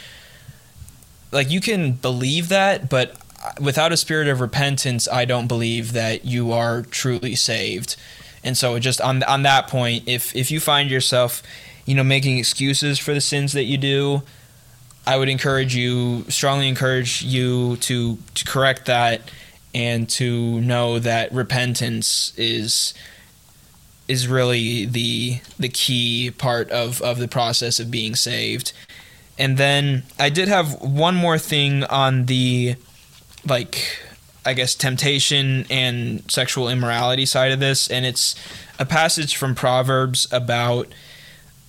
S2: Like you can believe that, but without a spirit of repentance, I don't believe that you are truly saved. And so just on on that point, if if you find yourself, you know, making excuses for the sins that you do, I would encourage you, strongly encourage you to to correct that and to know that repentance is is really the the key part of of the process of being saved. And then I did have one more thing on the like I guess, temptation and sexual immorality side of this, and it's a passage from Proverbs about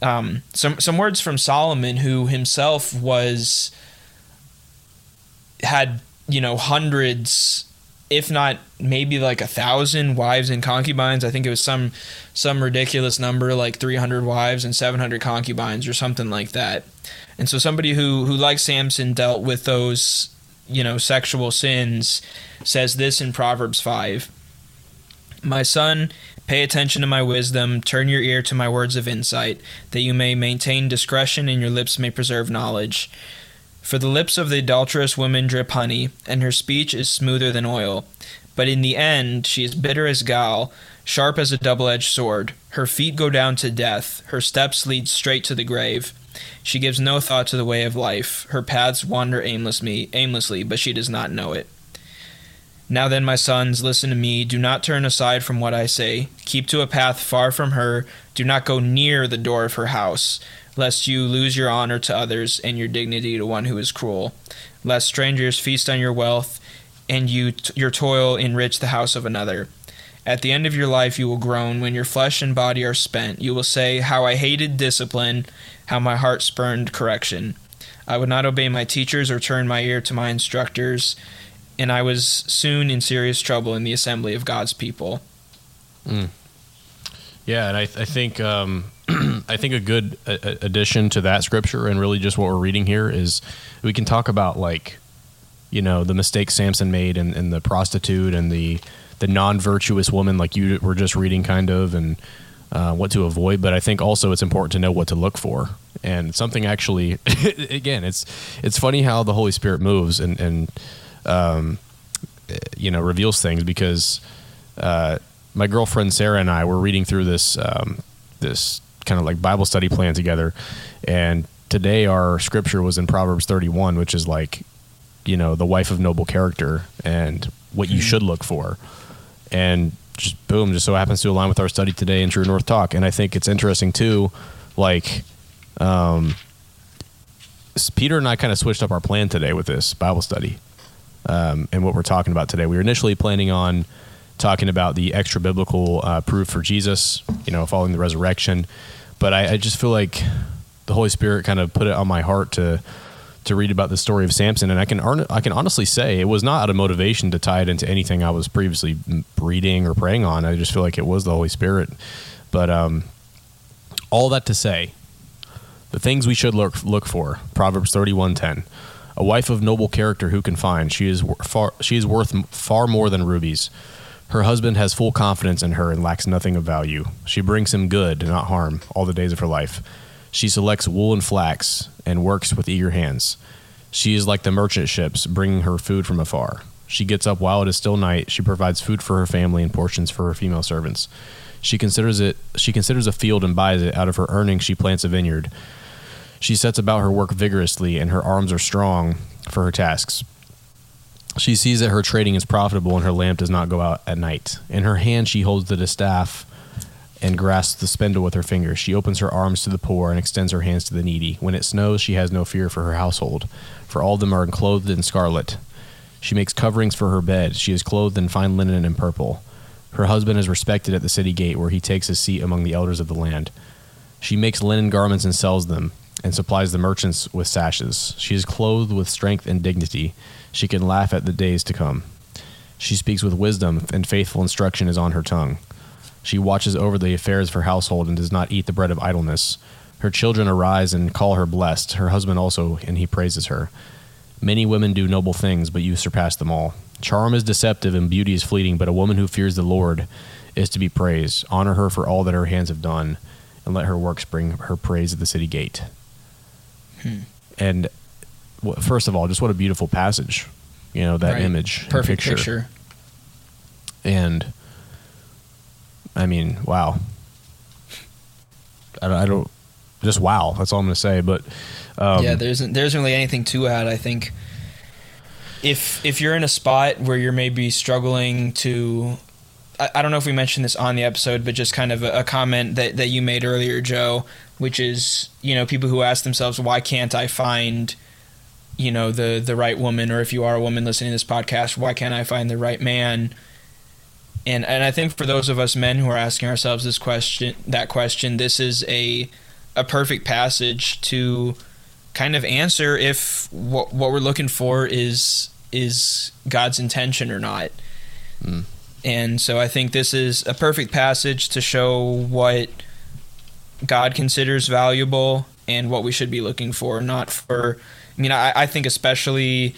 S2: um, some some words from Solomon, who himself was had you know hundreds, if not maybe like a thousand wives and concubines. I think it was some some ridiculous number, like three hundred wives and seven hundred concubines, or something like that. And so somebody who who like Samson dealt with those you know sexual sins says this in Proverbs 5 My son, pay attention to my wisdom, turn your ear to my words of insight, that you may maintain discretion and your lips may preserve knowledge. For the lips of the adulterous woman drip honey, and her speech is smoother than oil. But in the end, she is bitter as gall, sharp as a double edged sword. Her feet go down to death, her steps lead straight to the grave. She gives no thought to the way of life. Her paths wander aimlessly, aimlessly, but she does not know it. Now then, my sons, listen to me. Do not turn aside from what I say. Keep to a path far from her. Do not go near the door of her house, lest you lose your honor to others and your dignity to one who is cruel. Lest strangers feast on your wealth, and you t- your toil enrich the house of another. At the end of your life, you will groan when your flesh and body are spent. You will say, How I hated discipline, how my heart spurned correction. I would not obey my teachers or turn my ear to my instructors, and I was soon in serious trouble in the assembly of God's people.
S1: Mm. Yeah, and I, I think um, [clears throat] I think a good a- addition to that scripture and really just what we're reading here is we can talk about like you know the mistake Samson made and, and the prostitute and the the non-virtuous woman like you were just reading kind of and uh, what to avoid but i think also it's important to know what to look for and something actually [laughs] again it's it's funny how the holy spirit moves and and um, you know reveals things because uh, my girlfriend sarah and i were reading through this um, this kind of like bible study plan together and today our scripture was in proverbs 31 which is like you know the wife of noble character and what you hmm. should look for and just boom, just so happens to align with our study today in True North Talk. And I think it's interesting too, like, um, Peter and I kind of switched up our plan today with this Bible study um, and what we're talking about today. We were initially planning on talking about the extra biblical uh, proof for Jesus, you know, following the resurrection. But I, I just feel like the Holy Spirit kind of put it on my heart to to read about the story of Samson, and I can I can honestly say it was not out of motivation to tie it into anything I was previously reading or praying on. I just feel like it was the Holy Spirit. But um, all that to say, the things we should look look for: Proverbs thirty one ten. A wife of noble character who can find? She is far she is worth far more than rubies. Her husband has full confidence in her and lacks nothing of value. She brings him good, not harm, all the days of her life. She selects wool and flax and works with eager hands. She is like the merchant ships, bringing her food from afar. She gets up while it is still night. She provides food for her family and portions for her female servants. She considers it she considers a field and buys it. Out of her earnings she plants a vineyard. She sets about her work vigorously, and her arms are strong for her tasks. She sees that her trading is profitable, and her lamp does not go out at night. In her hand she holds the distaff and grasps the spindle with her fingers. She opens her arms to the poor and extends her hands to the needy. When it snows, she has no fear for her household, for all of them are clothed in scarlet. She makes coverings for her bed. She is clothed in fine linen and purple. Her husband is respected at the city gate, where he takes his seat among the elders of the land. She makes linen garments and sells them, and supplies the merchants with sashes. She is clothed with strength and dignity. She can laugh at the days to come. She speaks with wisdom, and faithful instruction is on her tongue. She watches over the affairs of her household and does not eat the bread of idleness. Her children arise and call her blessed, her husband also, and he praises her. Many women do noble things, but you surpass them all. Charm is deceptive and beauty is fleeting, but a woman who fears the Lord is to be praised. Honor her for all that her hands have done, and let her works bring her praise at the city gate. Hmm. And first of all, just what a beautiful passage. You know, that right. image.
S2: Perfect picture. picture.
S1: And I mean, wow. I don't, I don't just wow. That's all I'm going to say. But
S2: um, yeah, there isn't there isn't really anything to add. I think if if you're in a spot where you're maybe struggling to, I, I don't know if we mentioned this on the episode, but just kind of a, a comment that that you made earlier, Joe, which is you know people who ask themselves why can't I find you know the the right woman, or if you are a woman listening to this podcast, why can't I find the right man? And and I think for those of us men who are asking ourselves this question, that question, this is a a perfect passage to kind of answer if what what we're looking for is is God's intention or not. Mm. And so I think this is a perfect passage to show what God considers valuable and what we should be looking for, not for I mean I, I think especially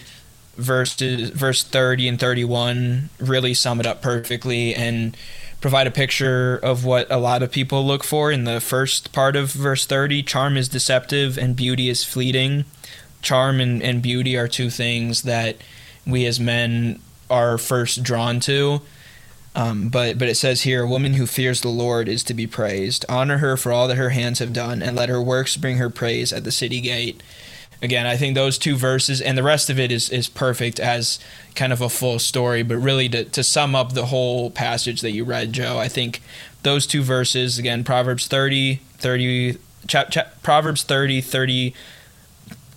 S2: verses verse 30 and 31 really sum it up perfectly and provide a picture of what a lot of people look for in the first part of verse 30 charm is deceptive and beauty is fleeting. Charm and, and beauty are two things that we as men are first drawn to um, but but it says here, a woman who fears the Lord is to be praised. Honor her for all that her hands have done, and let her works bring her praise at the city gate again, I think those two verses and the rest of it is, is perfect as kind of a full story. But really, to, to sum up the whole passage that you read, Joe, I think those two verses, again, Proverbs 30, 30, chap, chap, Proverbs 30, 30,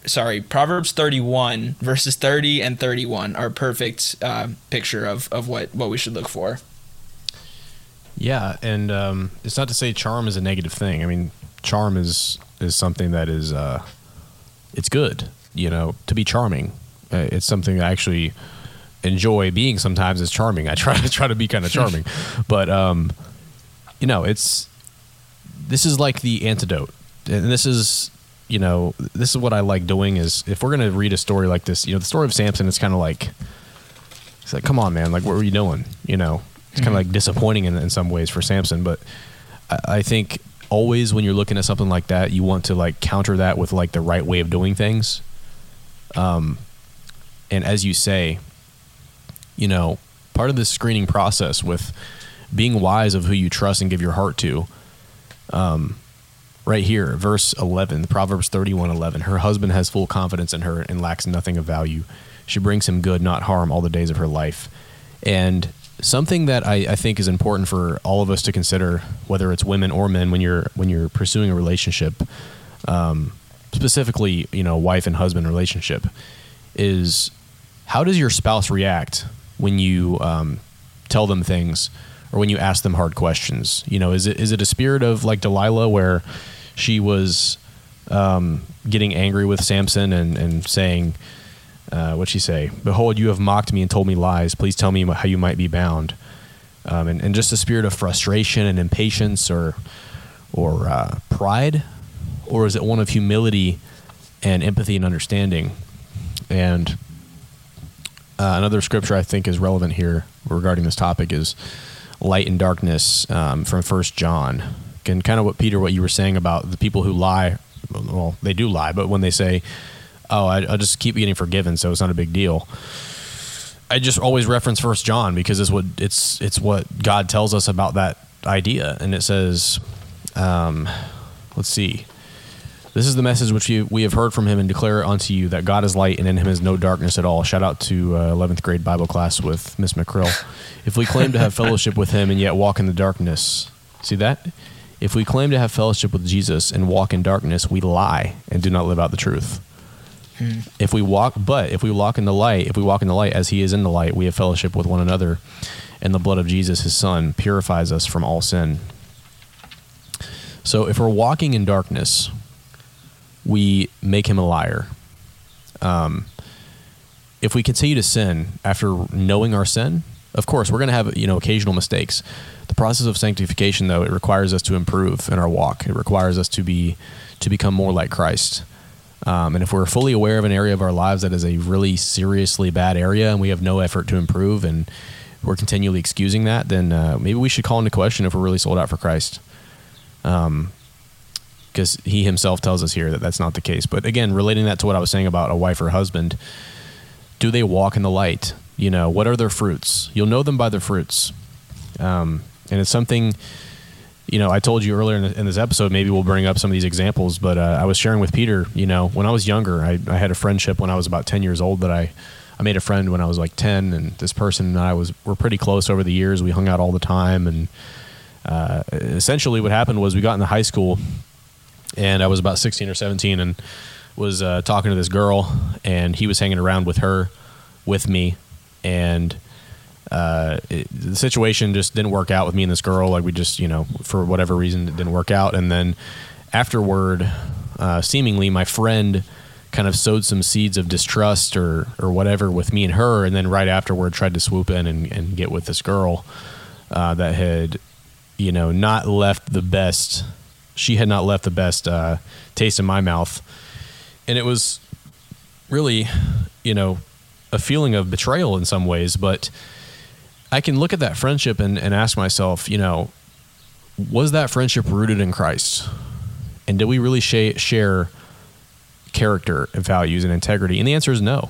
S2: sorry, Proverbs 31, verses 30 and 31 are a perfect uh, picture of, of what, what we should look for.
S1: Yeah, and um, it's not to say charm is a negative thing. I mean, charm is is something that is uh, it's good. You know, to be charming, uh, it's something I actually enjoy being. Sometimes is charming. I try [laughs] to try to be kind of [laughs] charming, but um, you know, it's this is like the antidote, and this is you know this is what I like doing is if we're gonna read a story like this, you know, the story of Samson is kind of like it's like come on man, like what were you doing? You know, it's kind of like disappointing in, in some ways for Samson, but I, I think always when you're looking at something like that, you want to like counter that with like the right way of doing things. Um, and as you say, you know, part of this screening process with being wise of who you trust and give your heart to. Um, right here, verse 11, Proverbs 31 11. Her husband has full confidence in her and lacks nothing of value. She brings him good, not harm, all the days of her life. And something that I, I think is important for all of us to consider, whether it's women or men, when you're when you're pursuing a relationship, um, specifically, you know, wife and husband relationship, is how does your spouse react when you um, tell them things or when you ask them hard questions? You know, is it is it a spirit of like Delilah where she was um, getting angry with Samson and, and saying, uh, what'd she say? Behold, you have mocked me and told me lies. Please tell me how you might be bound. Um, and, and just a spirit of frustration and impatience or, or uh, pride? Or is it one of humility and empathy and understanding? And uh, another scripture I think is relevant here regarding this topic is light and darkness um, from First John. And kind of what Peter, what you were saying about the people who lie. Well, they do lie, but when they say, "Oh, I, will just keep getting forgiven, so it's not a big deal," I just always reference First John because it's what it's it's what God tells us about that idea, and it says, um, "Let's see." This is the message which we have heard from him and declare unto you that God is light and in him is no darkness at all. Shout out to uh, 11th grade Bible class with Miss McCrill. If we claim to have fellowship with him and yet walk in the darkness, see that? If we claim to have fellowship with Jesus and walk in darkness, we lie and do not live out the truth. Hmm. If we walk, but if we walk in the light, if we walk in the light as he is in the light, we have fellowship with one another, and the blood of Jesus, his son, purifies us from all sin. So if we're walking in darkness, we make him a liar. Um, if we continue to sin after knowing our sin, of course, we're going to have you know occasional mistakes. The process of sanctification, though, it requires us to improve in our walk. It requires us to be to become more like Christ. Um, and if we're fully aware of an area of our lives that is a really seriously bad area, and we have no effort to improve, and we're continually excusing that, then uh, maybe we should call into question if we're really sold out for Christ. Um, because he himself tells us here that that's not the case. But again, relating that to what I was saying about a wife or husband, do they walk in the light? You know, what are their fruits? You'll know them by their fruits. Um, and it's something, you know, I told you earlier in, in, this episode, maybe we'll bring up some of these examples, but uh, I was sharing with Peter, you know, when I was younger, I, I had a friendship when I was about 10 years old that I, I made a friend when I was like 10 and this person and I was, were pretty close over the years. We hung out all the time. And uh, essentially what happened was we got into high school and I was about 16 or 17 and was uh, talking to this girl, and he was hanging around with her, with me, and uh, it, the situation just didn't work out with me and this girl. Like we just, you know, for whatever reason, it didn't work out. And then afterward, uh, seemingly, my friend kind of sowed some seeds of distrust or or whatever with me and her, and then right afterward tried to swoop in and, and get with this girl uh, that had, you know, not left the best she had not left the best uh, taste in my mouth. And it was really, you know, a feeling of betrayal in some ways. But I can look at that friendship and, and ask myself, you know, was that friendship rooted in Christ? And did we really sh- share character and values and integrity? And the answer is no.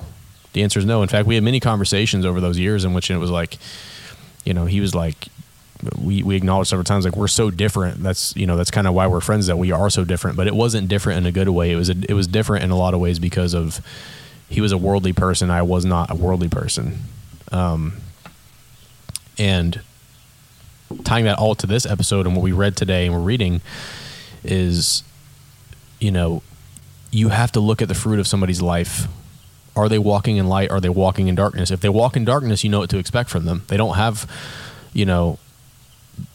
S1: The answer is no. In fact, we had many conversations over those years in which it was like, you know, he was like, we, we acknowledged several times like we're so different that's you know that's kind of why we're friends that we are so different but it wasn't different in a good way it was a, it was different in a lot of ways because of he was a worldly person I was not a worldly person. Um, and tying that all to this episode and what we read today and we're reading is you know you have to look at the fruit of somebody's life. Are they walking in light? Are they walking in darkness? If they walk in darkness you know what to expect from them. They don't have you know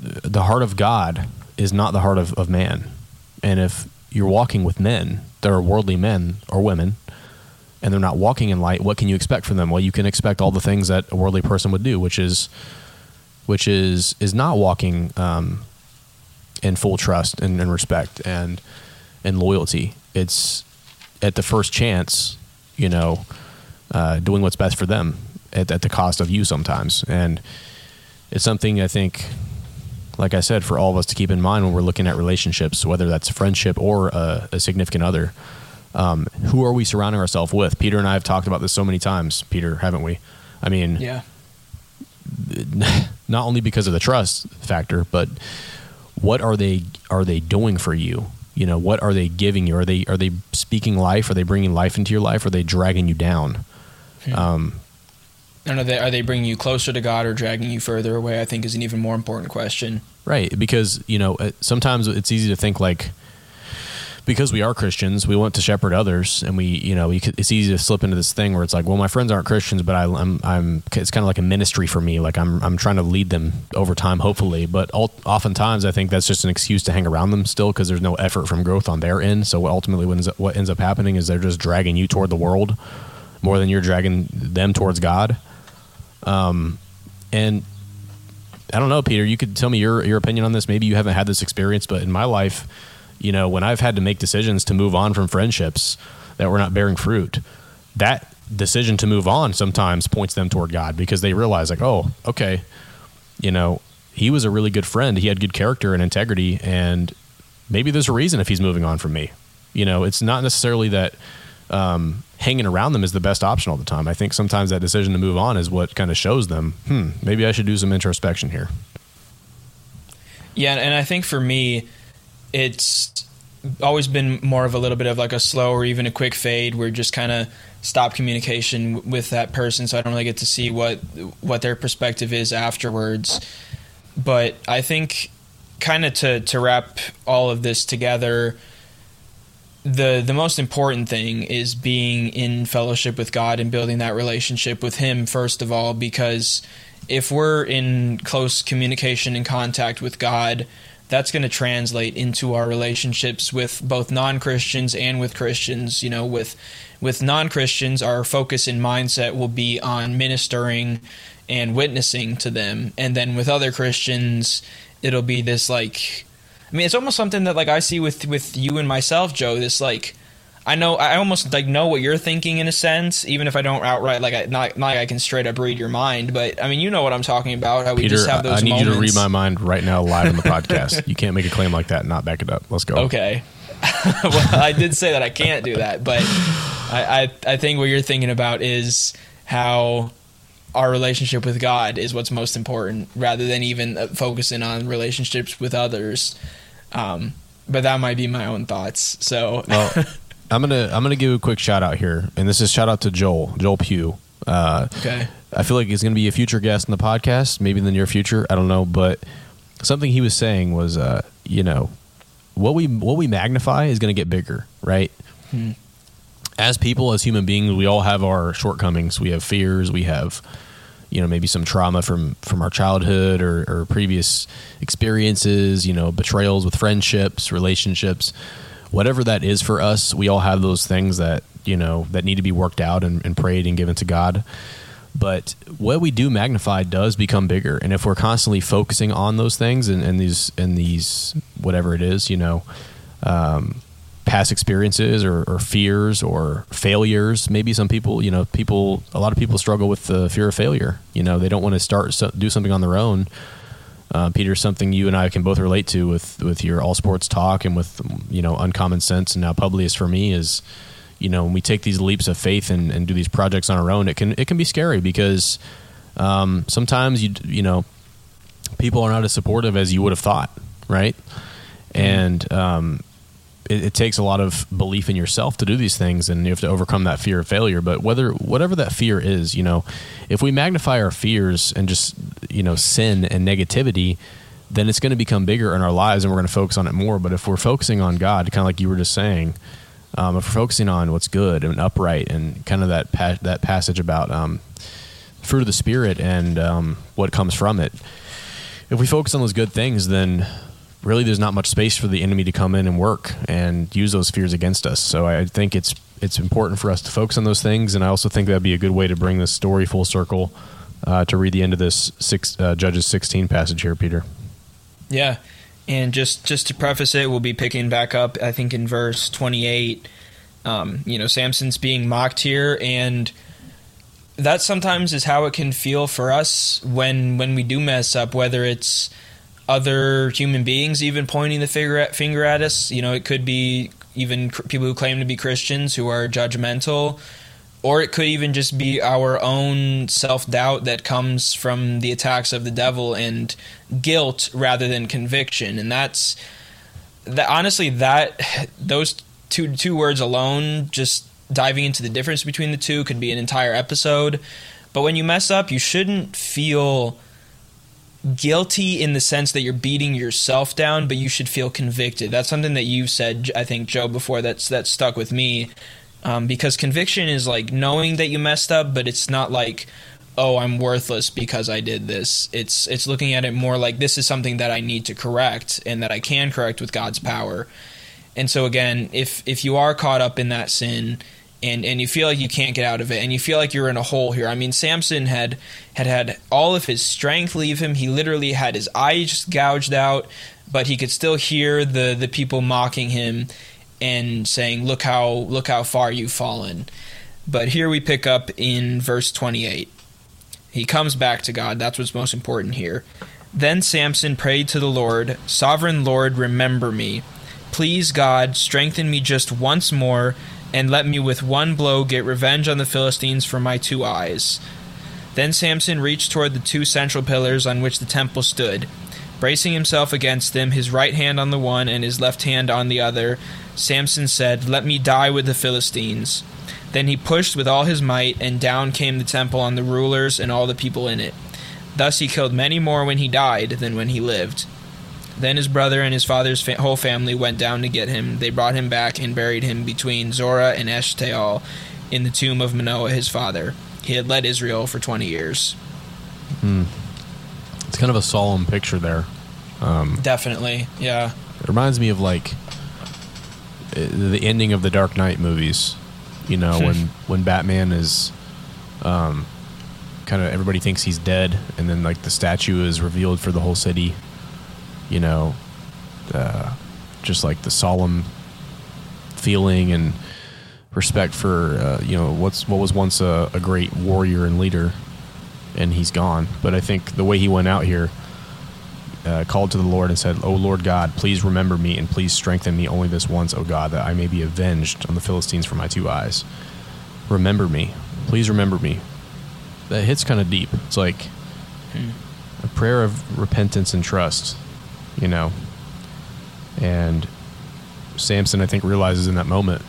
S1: the heart of God is not the heart of, of man. And if you're walking with men that are worldly men or women, and they're not walking in light, what can you expect from them? Well, you can expect all the things that a worldly person would do, which is, which is is not walking um, in full trust and, and respect and and loyalty. It's at the first chance, you know, uh, doing what's best for them at, at the cost of you sometimes, and it's something I think like I said, for all of us to keep in mind when we're looking at relationships, whether that's friendship or a, a significant other. Um, who are we surrounding ourselves with? Peter and I have talked about this so many times, Peter, haven't we? I mean,
S2: yeah. [laughs]
S1: Not only because of the trust factor, but what are they are they doing for you? You know, what are they giving you? Are they are they speaking life? Are they bringing life into your life? Are they dragging you down?
S2: Hmm. Um, and are they are they bringing you closer to God or dragging you further away? I think is an even more important question.
S1: Right, because you know uh, sometimes it's easy to think like because we are Christians, we want to shepherd others, and we you know we, it's easy to slip into this thing where it's like, well, my friends aren't Christians, but I, am I'm, I'm it's kind of like a ministry for me. Like I'm I'm trying to lead them over time, hopefully. But all, oftentimes, I think that's just an excuse to hang around them still because there's no effort from growth on their end. So ultimately, what ends, up, what ends up happening is they're just dragging you toward the world more than you're dragging them towards God. Um, and I don't know, Peter. You could tell me your your opinion on this. Maybe you haven't had this experience, but in my life, you know, when I've had to make decisions to move on from friendships that were not bearing fruit, that decision to move on sometimes points them toward God because they realize, like, oh, okay, you know, he was a really good friend. He had good character and integrity, and maybe there's a reason if he's moving on from me. You know, it's not necessarily that um, hanging around them is the best option all the time. I think sometimes that decision to move on is what kind of shows them, hmm, maybe I should do some introspection here.
S2: Yeah, and I think for me, it's always been more of a little bit of like a slow or even a quick fade where just kind of stop communication with that person so I don't really get to see what what their perspective is afterwards. But I think kind of to to wrap all of this together, the the most important thing is being in fellowship with God and building that relationship with him first of all because if we're in close communication and contact with God that's going to translate into our relationships with both non-Christians and with Christians you know with with non-Christians our focus and mindset will be on ministering and witnessing to them and then with other Christians it'll be this like I mean, it's almost something that like I see with with you and myself, Joe. This like. I know I almost like know what you're thinking in a sense, even if I don't outright like I not, not like I can straight up read your mind, but I mean you know what I'm talking about. How we
S1: Peter,
S2: just have those.
S1: I need
S2: moments.
S1: you to read my mind right now live on the podcast. you can't make a claim like that and not back it up. Let's go.
S2: Okay. [laughs] well, I did say that I can't do that, but I, I I think what you're thinking about is how our relationship with God is what's most important, rather than even uh, focusing on relationships with others. Um, but that might be my own thoughts. So,
S1: well, [laughs] I'm gonna I'm gonna give a quick shout out here, and this is shout out to Joel Joel Pugh.
S2: Uh, okay.
S1: I feel like he's gonna be a future guest in the podcast, maybe in the near future. I don't know, but something he was saying was, uh, you know, what we what we magnify is gonna get bigger, right? Hmm. As people, as human beings, we all have our shortcomings. We have fears. We have you know maybe some trauma from from our childhood or, or previous experiences you know betrayals with friendships relationships whatever that is for us we all have those things that you know that need to be worked out and, and prayed and given to god but what we do magnify does become bigger and if we're constantly focusing on those things and, and these and these whatever it is you know um, past experiences or, or, fears or failures. Maybe some people, you know, people, a lot of people struggle with the fear of failure. You know, they don't want to start so, do something on their own. Uh, Peter, something you and I can both relate to with with your all sports talk and with you know uncommon sense and now Publius for me is, you know, when we take these leaps of faith and, and do these projects on our own, it can it can be scary because um, sometimes you you know people are not as supportive as you would have thought, right? Mm-hmm. And um, it, it, takes a lot of belief in yourself to do these things and you have to overcome that fear of failure. But whether whatever that fear is you know if we magnify our fears and just you know sin and negativity then it's going to become bigger in our lives and we're going to focus on it more. But if we're focusing on god kind of like you were just saying um, if we're focusing on what's good and upright and kind of that pa- that passage about um, fruit of the spirit and um, what comes from it if we focus on those good things, then really there's not much space for the enemy to come in and work and use those fears against us. So I think it's it's important for us to focus on those things, and I also think that'd be a good way to bring this story full circle uh, to read the end of this six, uh, Judges 16 passage here, Peter.
S2: Yeah, and just just to preface it, we'll be picking back up, I think, in verse 28. Um, you know, Samson's being mocked here, and that sometimes is how it can feel for us when when we do mess up, whether it's other human beings even pointing the finger at, finger at us. You know, it could be even cr- people who claim to be Christians who are judgmental, or it could even just be our own self doubt that comes from the attacks of the devil and guilt rather than conviction. And that's that honestly that [sighs] those two two words alone just diving into the difference between the two could be an entire episode. But when you mess up, you shouldn't feel guilty in the sense that you're beating yourself down, but you should feel convicted. That's something that you've said, I think, Joe, before. That's that stuck with me um, because conviction is like knowing that you messed up, but it's not like, oh, I'm worthless because I did this. It's it's looking at it more like this is something that I need to correct and that I can correct with God's power. And so again, if if you are caught up in that sin and and you feel like you can't get out of it and you feel like you're in a hole here. I mean, Samson had had had all of his strength leave him. He literally had his eyes gouged out, but he could still hear the the people mocking him and saying, "Look how look how far you've fallen." But here we pick up in verse 28. He comes back to God. That's what's most important here. Then Samson prayed to the Lord, "Sovereign Lord, remember me. Please God, strengthen me just once more." And let me with one blow get revenge on the Philistines for my two eyes. Then Samson reached toward the two central pillars on which the temple stood. Bracing himself against them, his right hand on the one and his left hand on the other, Samson said, Let me die with the Philistines. Then he pushed with all his might, and down came the temple on the rulers and all the people in it. Thus he killed many more when he died than when he lived. Then his brother and his father's fa- whole family went down to get him. They brought him back and buried him between Zorah and Eshtaol in the tomb of Manoah his father. He had led Israel for 20 years.
S1: Hmm. It's kind of a solemn picture there.
S2: Um, Definitely, yeah.
S1: It reminds me of like uh, the ending of the Dark Knight movies. You know, [laughs] when when Batman is, um, kind of everybody thinks he's dead, and then like the statue is revealed for the whole city, you know, uh, just like the solemn feeling and respect for uh, you know what's what was once a, a, great warrior and leader, and he's gone. But I think the way he went out here, uh, called to the Lord and said, "Oh Lord God, please remember me and please strengthen me only this once, O God, that I may be avenged on the Philistines for my two eyes. Remember me, please remember me." That hits kind of deep. It's like hmm. a prayer of repentance and trust you know. And Samson, I think, realizes in that moment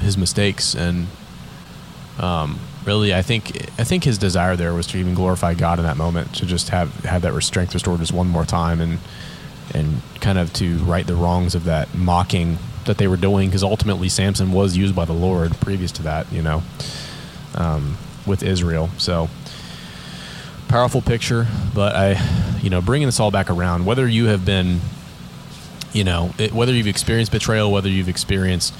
S1: his mistakes, and um, really, I think, I think his desire there was to even glorify God in that moment, to just have have that strength restored just one more time, and and kind of to right the wrongs of that mocking that they were doing, because ultimately Samson was used by the Lord previous to that, you know, um, with Israel. So powerful picture, but I, you know, bringing this all back around, whether you have been, you know, it, whether you've experienced betrayal, whether you've experienced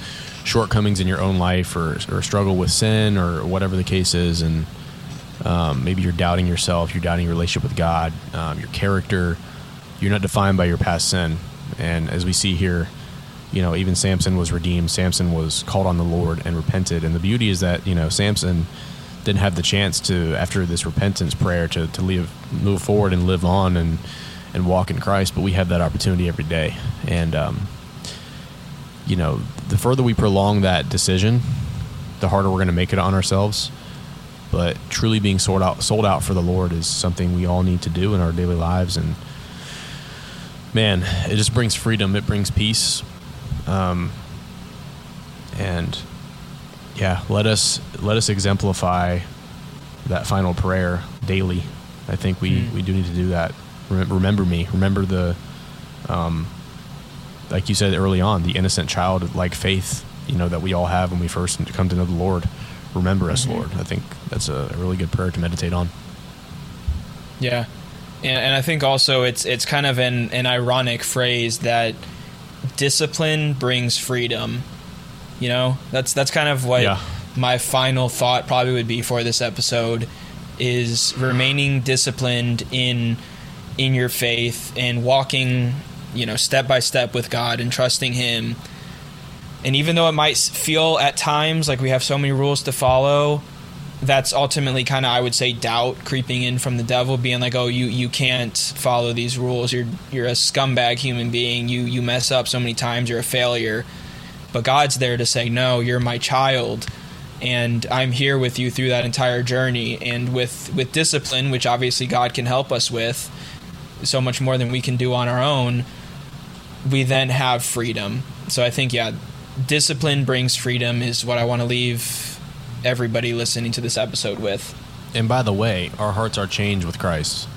S1: shortcomings in your own life or, or struggle with sin or whatever the case is, and um, maybe you're doubting yourself, you're doubting your relationship with God, um, your character, you're not defined by your past sin. And as we see here, you know, even Samson was redeemed. Samson was called on the Lord and repented. And the beauty is that, you know, Samson didn't have the chance to after this repentance prayer to to live move forward and live on and and walk in Christ. But we have that opportunity every day, and um, you know, the further we prolong that decision, the harder we're going to make it on ourselves. But truly being sold out sold out for the Lord is something we all need to do in our daily lives, and man, it just brings freedom. It brings peace. Um, and yeah, let us let us exemplify that final prayer daily. I think we, mm. we do need to do that. Remember me. Remember the, um, like you said early on, the innocent child like faith, you know, that we all have when we first come to know the Lord. Remember us, mm-hmm. Lord. I think that's a really good prayer to meditate on.
S2: Yeah. And, and I think also it's it's kind of an, an ironic phrase that discipline brings freedom. You know, that's that's kind of what
S1: Yeah.
S2: my final thought probably would be for this episode is remaining disciplined in in your faith and walking, you know, step by step with God and trusting him. And even though it might feel at times like we have so many rules to follow, that's ultimately kind of I would say doubt creeping in from the devil, being like, "Oh, you you can't follow these rules. You're you're a scumbag human being. You you mess up so many times. You're a failure." But God's there to say, "No, you're my child." And I'm here with you through that entire journey, and with with discipline, which obviously God can help us with, so much more than we can do on our own. We then have freedom. So I think, yeah, discipline brings freedom is what I want to leave everybody listening to this episode with.
S1: And by the way, our hearts are changed with Christ.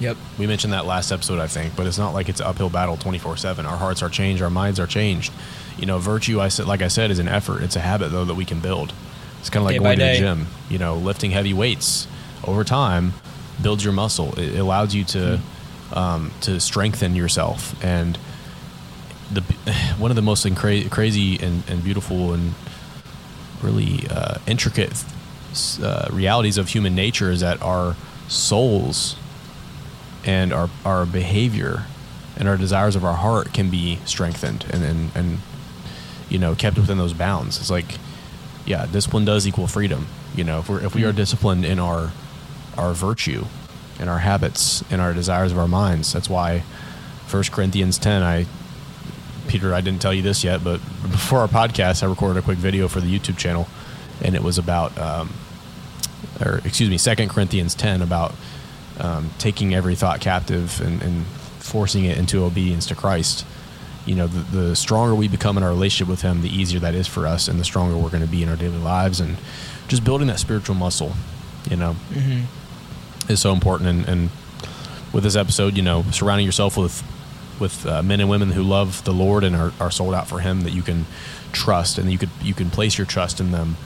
S2: Yep.
S1: We mentioned that last episode, I think, but it's not like it's an uphill battle 24 7. Our hearts are changed, our minds are changed. You know, virtue, I said, like I said, is an effort. It's a habit, though, that we can build. It's kind of like
S2: Day
S1: going to the gym, you know, lifting heavy weights over time builds your muscle. It allows you to, um, to strengthen yourself. And the [sighs] one of the most incra- crazy and, and beautiful and really uh, intricate uh, realities of human nature is that our souls and our, our behavior and our desires of our heart can be strengthened and, and, and you know kept within those bounds. It's like yeah discipline does equal freedom. You know if, we're, if we are disciplined in our our virtue and our habits and our desires of our minds. That's why First corinthians 10 i peter i didn't tell you this yet but before our podcast i recorded a quick video for the youtube channel and it was about um, or excuse me, Second Corinthians ten about um, taking every thought captive and, and forcing it into obedience to Christ. You know, the, the stronger we become in our relationship with Him, the easier that is for us, and the stronger we're going to be in our daily lives, and just building that spiritual muscle. You know, is so important. And, and with this episode, you know, surrounding yourself with with uh, men and women who love the Lord and are, are sold out for Him, that you can trust, and you could you can place your trust in them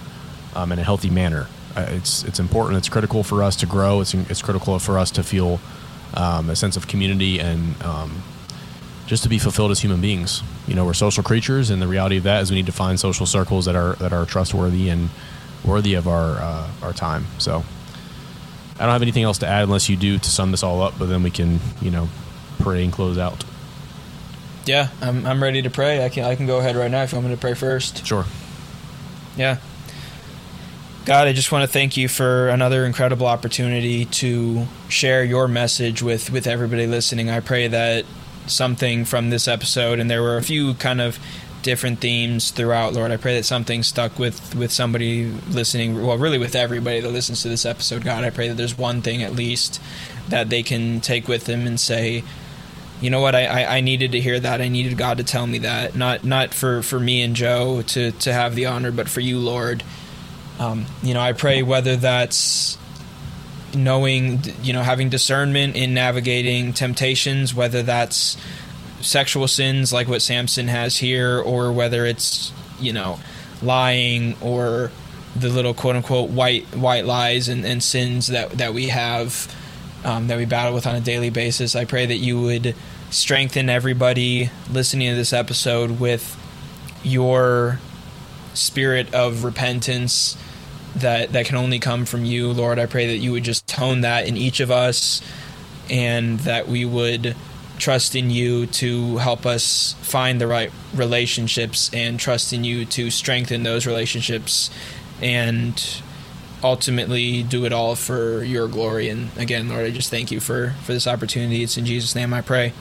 S1: um, in a healthy manner. Uh, it's it's important. It's critical for us to grow. It's it's critical for us to feel um, a sense of community and um, just to be fulfilled as human beings. You know, we're social creatures, and the reality of that is we need to find social circles that are that are trustworthy and worthy of our uh, our time. So, I don't have anything else to add unless you do to sum this all up. But then we can you know pray and close out.
S2: Yeah, I'm, I'm ready to pray. I can I can go ahead right now if you want me to pray first.
S1: Sure.
S2: Yeah. God, I just want to thank you for another incredible opportunity to share your message with, with everybody listening. I pray that something from this episode, and there were a few kind of different themes throughout, Lord. I pray that something stuck with, with somebody listening, well, really with everybody that listens to this episode, God. I pray that there's one thing at least that they can take with them and say, you know what I, I, I needed to hear that i needed god to tell me that not not for, for me and joe to, to have the honor but for you lord um, you know i pray whether that's knowing you know having discernment in navigating temptations whether that's sexual sins like what samson has here or whether it's you know lying or the little quote unquote white white lies and, and sins that that we have um, that we battle with on a daily basis. I pray that you would strengthen everybody listening to this episode with your spirit of repentance that that can only come from you, Lord. I pray that you would just tone that in each of us and that we would trust in you to help us find the right relationships and trust in you to strengthen those relationships and ultimately do it all for your glory. And again lord i just thank you for for this opportunity. It's in jesus name i pray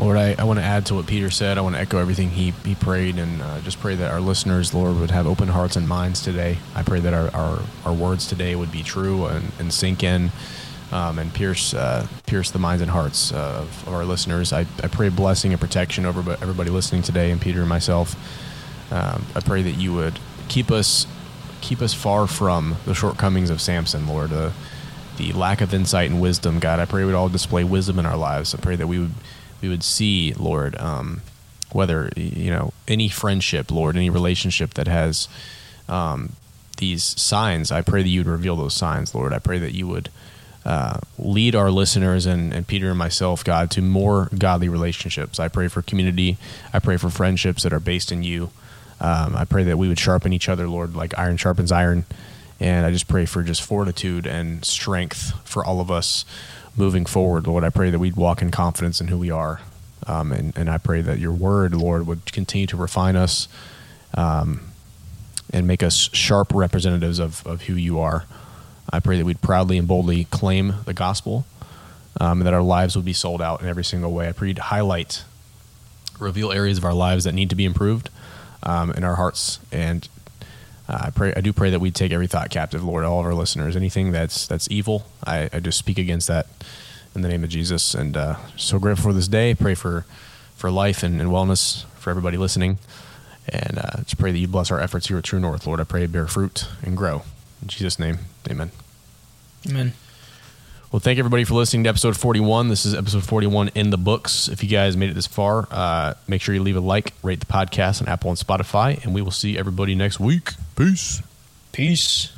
S1: Lord, I, I want to add to what Peter said. I want to echo everything he, he prayed and uh, just pray that our listeners, Lord, would have open hearts and minds today. I pray that our, our, our words today would be true and, and sink in um, and pierce uh, pierce the minds and hearts uh, of, of our listeners. I, I pray blessing and protection over everybody listening today and Peter and myself. Um, I pray that you would keep us keep us far from the shortcomings of Samson, Lord. Uh, the lack of insight and wisdom, God. I pray we'd all display wisdom in our lives. I pray that we would we would see, Lord, um, whether you know any friendship, Lord, any relationship that has um, these signs. I pray that you would reveal those signs, Lord. I pray that you would uh, lead our listeners and, and Peter and myself, God, to more godly relationships. I pray for community. I pray for friendships that are based in you. Um, I pray that we would sharpen each other, Lord, like iron sharpens iron. And I just pray for just fortitude and strength for all of us moving forward, Lord. I pray that we'd walk in confidence in who we are. Um, and, and I pray that your word, Lord, would continue to refine us um, and make us sharp representatives of, of who you are. I pray that we'd proudly and boldly claim the gospel um, and that our lives would be sold out in every single way. I pray you'd highlight, reveal areas of our lives that need to be improved um, in our hearts. And uh, I pray, I do pray that we take every thought captive, Lord, all of our listeners. Anything that's that's evil, I, I just speak against that in the name of Jesus. And uh, so grateful for this day. Pray for for life and, and wellness for everybody listening. And uh, just pray that you bless our efforts here at True North, Lord. I pray bear fruit and grow. In Jesus' name, amen.
S2: Amen.
S1: Well, thank everybody for listening to episode 41. This is episode 41 in the books. If you guys made it this far, uh, make sure you leave a like, rate the podcast on Apple and Spotify, and we will see everybody next week. Peace.
S2: Peace.